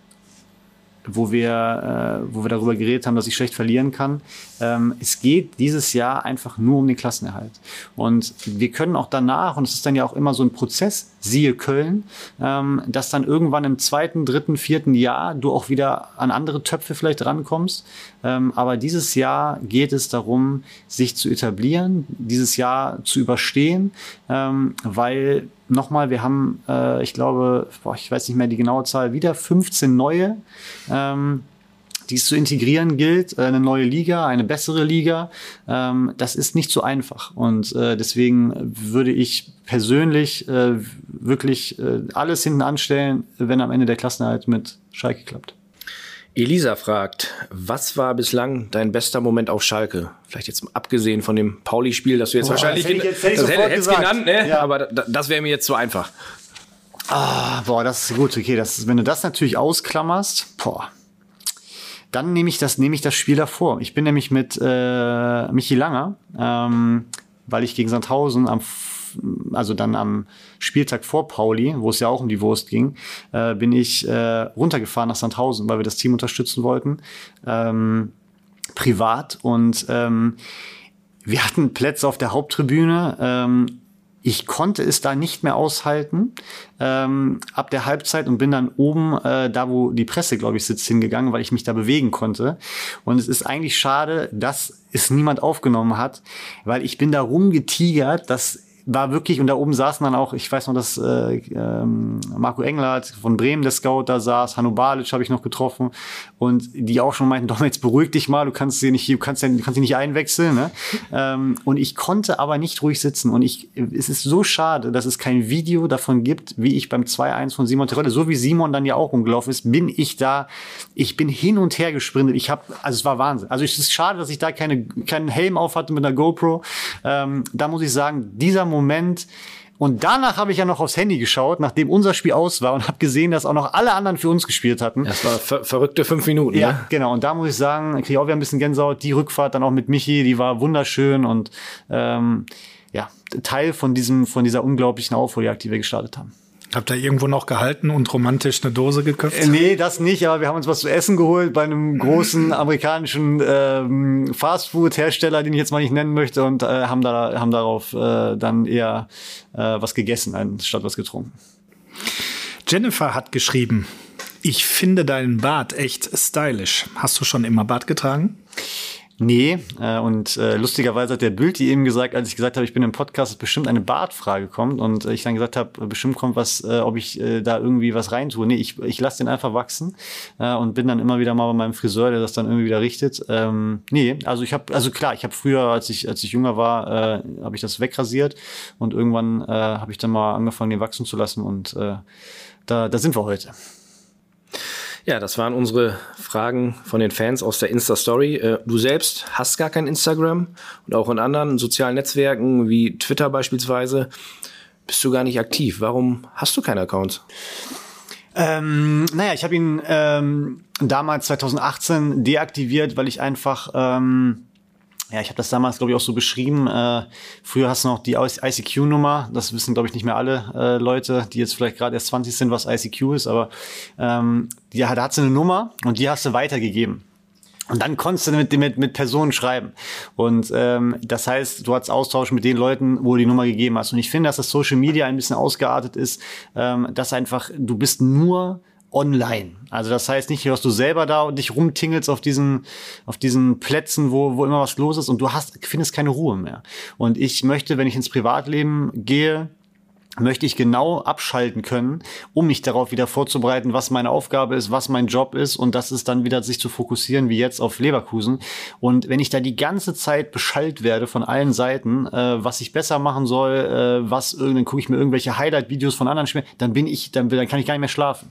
wo wir, äh, wo wir darüber geredet haben, dass ich schlecht verlieren kann. Ähm, es geht dieses Jahr einfach nur um den Klassenerhalt. Und wir können auch danach, und es ist dann ja auch immer so ein Prozess, siehe Köln, ähm, dass dann irgendwann im zweiten, dritten, vierten Jahr du auch wieder an andere Töpfe vielleicht rankommst. Ähm, aber dieses Jahr geht es darum, sich zu etablieren, dieses Jahr zu überstehen, ähm, weil nochmal, wir haben, äh, ich glaube, boah, ich weiß nicht mehr die genaue Zahl, wieder 15 neue, ähm, die es zu integrieren gilt, äh, eine neue Liga, eine bessere Liga. Ähm, das ist nicht so einfach. Und äh, deswegen würde ich persönlich äh, wirklich äh, alles hinten anstellen, wenn am Ende der Klassenerhalt mit Schalke klappt. Elisa fragt, was war bislang dein bester Moment auf Schalke? Vielleicht jetzt abgesehen von dem Pauli-Spiel, das du jetzt Boah, wahrscheinlich das hätte ich jetzt, hätte das hätte, genannt, ne? Ja. aber das wäre mir jetzt zu einfach. Ah, boah, das ist gut. Okay, das, wenn du das natürlich ausklammerst, boah, dann nehme ich das, nehme ich das Spiel davor. Ich bin nämlich mit äh, Michi Langer, ähm, weil ich gegen Sandhausen am also dann am Spieltag vor Pauli, wo es ja auch um die Wurst ging, äh, bin ich äh, runtergefahren nach Sandhausen, weil wir das Team unterstützen wollten, ähm, privat. Und ähm, wir hatten Plätze auf der Haupttribüne. Ähm, ich konnte es da nicht mehr aushalten ähm, ab der Halbzeit und bin dann oben, äh, da wo die Presse, glaube ich, sitzt, hingegangen, weil ich mich da bewegen konnte. Und es ist eigentlich schade, dass es niemand aufgenommen hat, weil ich bin da rumgetigert, dass war wirklich, und da oben saßen dann auch, ich weiß noch, dass äh, ähm, Marco Englert von Bremen, der Scout, da saß, Hanno Balic habe ich noch getroffen und die auch schon meinten, doch jetzt beruhig dich mal, du kannst sie nicht, du kannst, du kannst sie nicht einwechseln. Ne? ähm, und ich konnte aber nicht ruhig sitzen und ich, es ist so schade, dass es kein Video davon gibt, wie ich beim 2-1 von Simon Terodde, so wie Simon dann ja auch rumgelaufen ist, bin ich da, ich bin hin und her gesprintet. Ich habe, also es war Wahnsinn. Also es ist schade, dass ich da keine, keinen Helm auf hatte mit einer GoPro. Ähm, da muss ich sagen, dieser Moment. Und danach habe ich ja noch aufs Handy geschaut, nachdem unser Spiel aus war und habe gesehen, dass auch noch alle anderen für uns gespielt hatten. Das war ver verrückte fünf Minuten. Ja, ne? genau. Und da muss ich sagen, kriege ich auch wieder ein bisschen Gänsehaut. Die Rückfahrt dann auch mit Michi, die war wunderschön und ähm, ja, Teil von diesem, von dieser unglaublichen Aufholjagd, die wir gestartet haben. Habt ihr irgendwo noch gehalten und romantisch eine Dose geköpft? Äh, nee, das nicht, aber wir haben uns was zu essen geholt bei einem großen amerikanischen ähm, Fastfood-Hersteller, den ich jetzt mal nicht nennen möchte, und äh, haben, da, haben darauf äh, dann eher äh, was gegessen, anstatt was getrunken. Jennifer hat geschrieben, ich finde deinen Bart echt stylisch. Hast du schon immer Bart getragen? Nee, äh, und äh, lustigerweise hat der Bild die eben gesagt, als ich gesagt habe, ich bin im Podcast, dass bestimmt eine Bartfrage kommt und äh, ich dann gesagt habe, bestimmt kommt was, äh, ob ich äh, da irgendwie was reintue. Nee, ich, ich lasse den einfach wachsen äh, und bin dann immer wieder mal bei meinem Friseur, der das dann irgendwie wieder richtet. Ähm, nee, also ich habe, also klar, ich habe früher, als ich als ich jünger war, äh, habe ich das wegrasiert und irgendwann äh, habe ich dann mal angefangen, den wachsen zu lassen und äh, da, da sind wir heute. Ja, das waren unsere Fragen von den Fans aus der Insta-Story. Äh, du selbst hast gar kein Instagram und auch in anderen sozialen Netzwerken wie Twitter beispielsweise bist du gar nicht aktiv. Warum hast du keinen Account? Ähm, naja, ich habe ihn ähm, damals 2018 deaktiviert, weil ich einfach ähm, ja, ich habe das damals, glaube ich, auch so beschrieben. Äh, früher hast du noch die ICQ-Nummer. Das wissen, glaube ich, nicht mehr alle äh, Leute, die jetzt vielleicht gerade erst 20 sind, was ICQ ist. Aber ähm, ja, da hat sie eine Nummer und die hast du weitergegeben. Und dann konntest du mit, mit, mit Personen schreiben. Und ähm, das heißt, du hattest Austausch mit den Leuten, wo du die Nummer gegeben hast. Und ich finde, dass das Social Media ein bisschen ausgeartet ist, ähm, dass einfach, du bist nur online. Also das heißt nicht, dass du selber da und dich rumtingelst auf diesen, auf diesen Plätzen, wo, wo immer was los ist und du hast, findest keine Ruhe mehr. Und ich möchte, wenn ich ins Privatleben gehe, möchte ich genau abschalten können, um mich darauf wieder vorzubereiten, was meine Aufgabe ist, was mein Job ist und das ist dann wieder sich zu fokussieren, wie jetzt auf Leverkusen. Und wenn ich da die ganze Zeit beschallt werde von allen Seiten, äh, was ich besser machen soll, äh, was dann gucke ich mir irgendwelche Highlight-Videos von anderen Spielen, dann bin ich, dann, dann kann ich gar nicht mehr schlafen.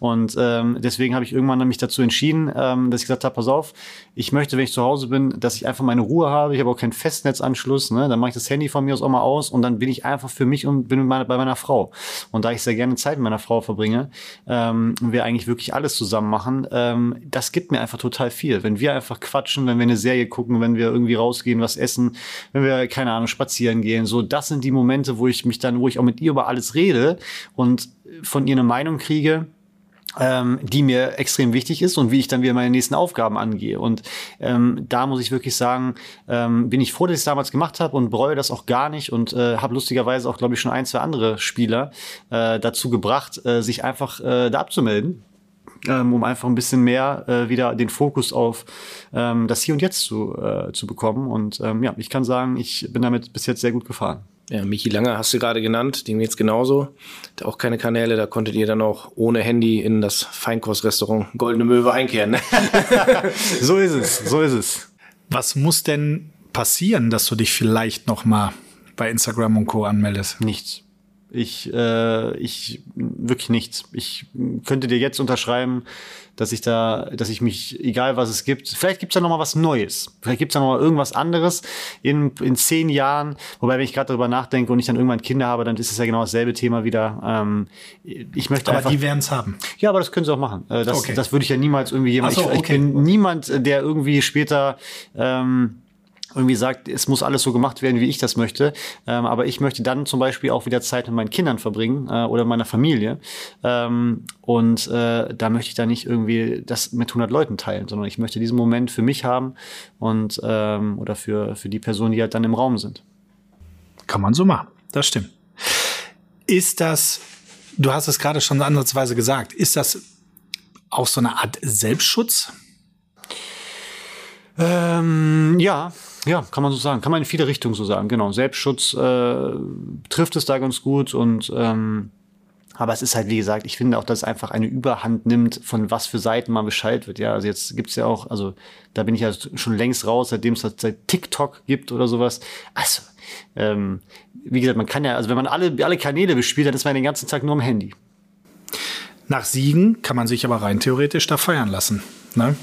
Und ähm, deswegen habe ich irgendwann mich dazu entschieden, ähm, dass ich gesagt habe, pass auf, ich möchte, wenn ich zu Hause bin, dass ich einfach meine Ruhe habe. Ich habe auch keinen Festnetzanschluss, ne? Dann mache ich das Handy von mir aus auch mal aus und dann bin ich einfach für mich und bin mit meiner, bei meiner Frau. Und da ich sehr gerne Zeit mit meiner Frau verbringe, ähm, wir eigentlich wirklich alles zusammen machen, ähm, das gibt mir einfach total viel. Wenn wir einfach quatschen, wenn wir eine Serie gucken, wenn wir irgendwie rausgehen, was essen, wenn wir, keine Ahnung, spazieren gehen, so, das sind die Momente, wo ich mich dann, wo ich auch mit ihr über alles rede und von ihr eine Meinung kriege, ähm, die mir extrem wichtig ist und wie ich dann wieder meine nächsten Aufgaben angehe. Und ähm, da muss ich wirklich sagen, ähm, bin ich froh, dass ich es damals gemacht habe und bereue das auch gar nicht und äh, habe lustigerweise auch, glaube ich, schon ein, zwei andere Spieler äh, dazu gebracht, äh, sich einfach äh, da abzumelden. Ähm, um einfach ein bisschen mehr äh, wieder den Fokus auf ähm, das Hier und Jetzt zu, äh, zu bekommen. Und ähm, ja, ich kann sagen, ich bin damit bis jetzt sehr gut gefahren. Ja, Michi Langer hast du gerade genannt, dem geht's genauso. Hat auch keine Kanäle, da konntet ihr dann auch ohne Handy in das Feinkostrestaurant Goldene Möwe einkehren. Ne? so ist es, so ist es. Was muss denn passieren, dass du dich vielleicht noch mal bei Instagram und Co. anmeldest? Nichts. Ich, äh, ich wirklich nichts. Ich könnte dir jetzt unterschreiben, dass ich da, dass ich mich, egal was es gibt, vielleicht gibt's da noch mal was Neues. Vielleicht gibt's da noch mal irgendwas anderes in, in zehn Jahren. Wobei, wenn ich gerade darüber nachdenke und ich dann irgendwann Kinder habe, dann ist es ja genau dasselbe Thema wieder. Ähm, ich möchte aber einfach, die werden's haben. Ja, aber das können sie auch machen. Äh, Das, Okay. das würde ich ja niemals irgendwie jemand. So, ich, ich okay. bin niemand, der irgendwie später ähm, irgendwie sagt, es muss alles so gemacht werden, wie ich das möchte. Ähm, aber ich möchte dann zum Beispiel auch wieder Zeit mit meinen Kindern verbringen äh, oder meiner Familie. Ähm, und äh, da möchte ich dann nicht irgendwie das mit 100 Leuten teilen, sondern ich möchte diesen Moment für mich haben und ähm, oder für, für die Personen, die halt dann im Raum sind. Kann man so machen. Das stimmt. Ist das, du hast es gerade schon ansatzweise gesagt, ist das auch so eine Art Selbstschutz? Ähm, ja, ja, kann man so sagen. Kann man in viele Richtungen so sagen. Genau. Selbstschutz äh, trifft es da ganz gut und ähm, aber es ist halt, wie gesagt, ich finde auch, dass es einfach eine Überhand nimmt, von was für Seiten man Bescheid wird. Ja, also jetzt gibt's ja auch, also da bin ich ja schon längst raus, seitdem es das seit TikTok gibt oder sowas. Also, ähm, wie gesagt, man kann ja, also wenn man alle, alle Kanäle bespielt, dann ist man den ganzen Tag nur am Handy. Nach Siegen kann man sich aber rein theoretisch da feiern lassen. Ne?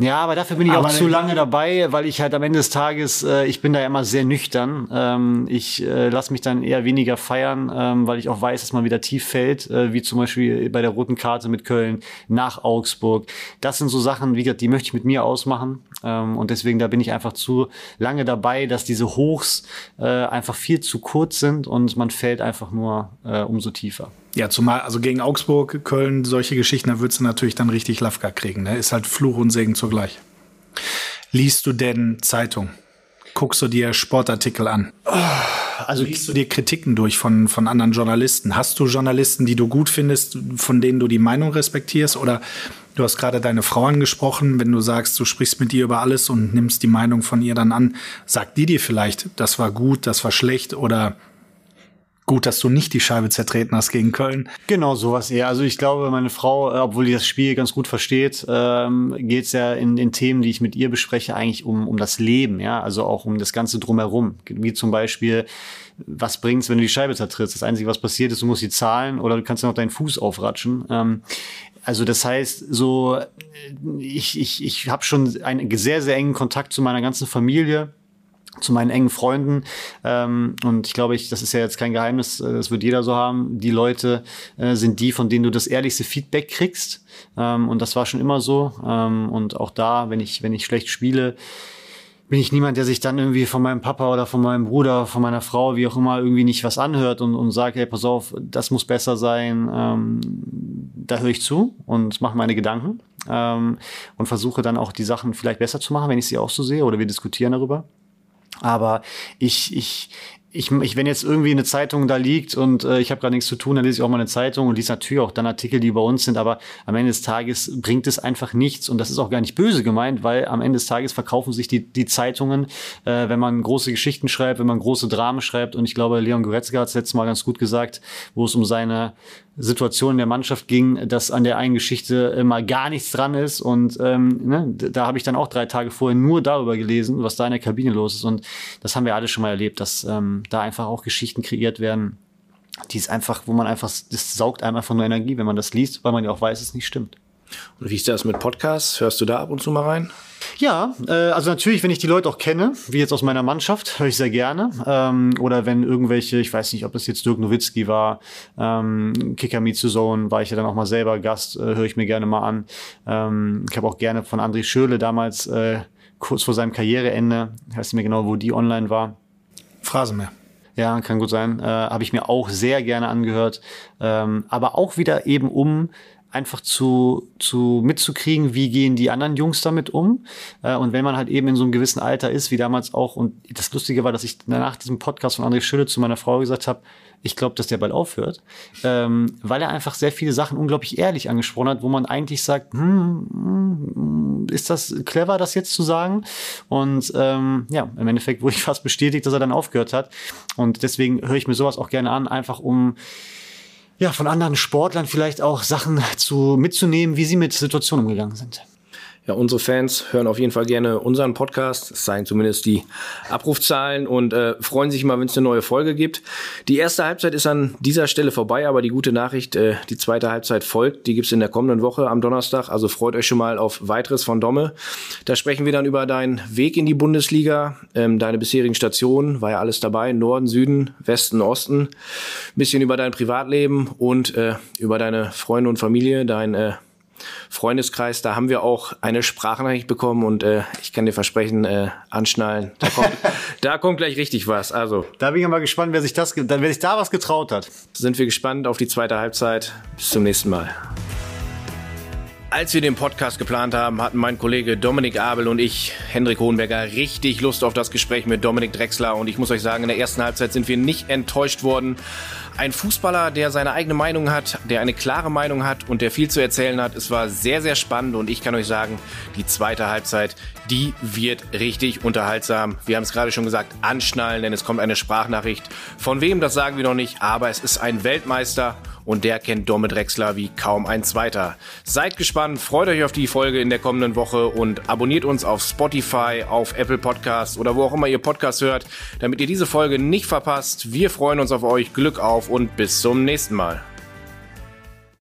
Ja, aber dafür bin ich Aber auch zu lange dabei, weil ich halt am Ende des Tages, äh, ich bin da ja immer sehr nüchtern. Ähm, ich äh, lasse mich dann eher weniger feiern, ähm, weil ich auch weiß, dass man wieder tief fällt, äh, wie zum Beispiel bei der roten Karte mit Köln nach Augsburg. Das sind so Sachen, wie gesagt, die möchte ich mit mir ausmachen. Ähm, und deswegen, da bin ich einfach zu lange dabei, dass diese Hochs äh, einfach viel zu kurz sind und man fällt einfach nur äh, umso tiefer. Ja, zumal, also gegen Augsburg, Köln, solche Geschichten, da würdest du natürlich dann richtig Lafka kriegen. Ne? Ist halt Fluch und Segen zugleich. Liest du denn Zeitung? Guckst du dir Sportartikel an? Also Liest du dir Kritiken durch von, von anderen Journalisten? Hast du Journalisten, die du gut findest, von denen du die Meinung respektierst? Oder du hast gerade deine Frau angesprochen, wenn du sagst, du sprichst mit ihr über alles und nimmst die Meinung von ihr dann an, sagt die dir vielleicht, das war gut, das war schlecht oder gut, dass du nicht die Scheibe zertreten hast gegen Köln? Genau, sowas eher. Also ich glaube, meine Frau, äh, obwohl die das Spiel ganz gut versteht, ähm, geht es ja in den Themen, die ich mit ihr bespreche, eigentlich um, um das Leben, ja, also auch um das Ganze drumherum. Wie zum Beispiel, was bringt's, wenn du die Scheibe zertrittst? Das Einzige, was passiert ist, du musst sie zahlen oder du kannst ja noch deinen Fuß aufratschen. Ähm, also das heißt, so äh, ich, ich, ich habe schon einen sehr, sehr engen Kontakt zu meiner ganzen Familie zu meinen engen Freunden. Ähm, und ich glaube, ich, das ist ja jetzt kein Geheimnis, äh, das wird jeder so haben. Die Leute äh, sind die, von denen du das ehrlichste Feedback kriegst. Ähm, und das war schon immer so. Ähm, und auch da, wenn ich, wenn ich schlecht spiele, bin ich niemand, der sich dann irgendwie von meinem Papa oder von meinem Bruder, von meiner Frau, wie auch immer, irgendwie nicht was anhört und, und sagt, hey, pass auf, das muss besser sein. Ähm, da höre ich zu und mache meine Gedanken. ähm, und versuche dann auch die Sachen vielleicht besser zu machen, wenn ich sie auch so sehe oder wir diskutieren darüber. Aber ich, ich, ich, ich, wenn jetzt irgendwie eine Zeitung da liegt und äh, ich habe gerade nichts zu tun, dann lese ich auch mal eine Zeitung und lese natürlich auch dann Artikel, die bei uns sind, aber am Ende des Tages bringt es einfach nichts. Und das ist auch gar nicht böse gemeint, weil am Ende des Tages verkaufen sich die, die Zeitungen, äh, wenn man große Geschichten schreibt, wenn man große Dramen schreibt. Und ich glaube, Leon Goretzka hat es letztes Mal ganz gut gesagt, wo es um seine Situation in der Mannschaft ging, dass an der einen Geschichte immer gar nichts dran ist. Und ähm, ne, da habe ich dann auch drei Tage vorher nur darüber gelesen, was da in der Kabine los ist. Und das haben wir alle schon mal erlebt, dass ähm, da einfach auch Geschichten kreiert werden, die ist einfach, wo man einfach, das saugt einem einfach nur Energie, wenn man das liest, weil man ja auch weiß, es nicht stimmt. Und wie ist das mit Podcasts? Hörst du da ab und zu mal rein? Ja, äh, also natürlich, wenn ich die Leute auch kenne, wie jetzt aus meiner Mannschaft, höre ich sehr gerne. Ähm, oder wenn irgendwelche, ich weiß nicht, ob es jetzt Dirk Nowitzki war, ähm, Kicker Me to Zone, war ich ja dann auch mal selber Gast, äh, höre ich mir gerne mal an. Ähm, ich habe auch gerne von André Schöle damals, äh, kurz vor seinem Karriereende, ich weiß nicht mehr genau, wo die online war. Phrasenmeer. Ja, kann gut sein. Äh, habe ich mir auch sehr gerne angehört. Ähm, aber auch wieder eben um einfach zu, zu mitzukriegen, wie gehen die anderen Jungs damit um. Äh, und wenn man halt eben in so einem gewissen Alter ist, wie damals auch, und das Lustige war, dass ich nach diesem Podcast von André Schülle zu meiner Frau gesagt habe, ich glaube, dass der bald aufhört, ähm, weil er einfach sehr viele Sachen unglaublich ehrlich angesprochen hat, wo man eigentlich sagt, hm, hm, ist das clever, das jetzt zu sagen? Und ähm, ja, im Endeffekt wurde ich fast bestätigt, dass er dann aufgehört hat. Und deswegen höre ich mir sowas auch gerne an, einfach um ja, von anderen Sportlern vielleicht auch Sachen zu, mitzunehmen, wie sie mit Situationen umgegangen sind. Ja, unsere Fans hören auf jeden Fall gerne unseren Podcast. Das zeigen zumindest die Abrufzahlen und äh, freuen sich immer, wenn es eine neue Folge gibt. Die erste Halbzeit ist an dieser Stelle vorbei, aber die gute Nachricht, äh, die zweite Halbzeit folgt. Die gibt's in der kommenden Woche am Donnerstag. Also freut euch schon mal auf weiteres von Domme. Da sprechen wir dann über deinen Weg in die Bundesliga, ähm, deine bisherigen Stationen, war ja alles dabei, Norden, Süden, Westen, Osten. Ein bisschen über dein Privatleben und äh, über deine Freunde und Familie, dein äh, Freundeskreis, da haben wir auch eine Sprachnachricht bekommen und äh, ich kann dir versprechen, äh, anschnallen. Da kommt, da kommt gleich richtig was. Also. Da bin ich mal gespannt, wer sich das, wer sich da was getraut hat. Sind wir gespannt auf die zweite Halbzeit. Bis zum nächsten Mal. Als wir den Podcast geplant haben, hatten mein Kollege Dominik Abel und ich, Hendrik Hohenberger, richtig Lust auf das Gespräch mit Dominik Drexler. Und ich muss euch sagen, in der ersten Halbzeit sind wir nicht enttäuscht worden. Ein Fußballer, der seine eigene Meinung hat, der eine klare Meinung hat und der viel zu erzählen hat. Es war sehr, sehr spannend und ich kann euch sagen, die zweite Halbzeit, die wird richtig unterhaltsam. Wir haben es gerade schon gesagt, anschnallen, denn es kommt eine Sprachnachricht. Von wem, das sagen wir noch nicht, aber es ist ein Weltmeister und der kennt Domme Drexler wie kaum ein zweiter. Seid gespannt, freut euch auf die Folge in der kommenden Woche und abonniert uns auf Spotify, auf Apple Podcasts oder wo auch immer ihr Podcast hört, damit ihr diese Folge nicht verpasst. Wir freuen uns auf euch, Glück auf und bis zum nächsten Mal.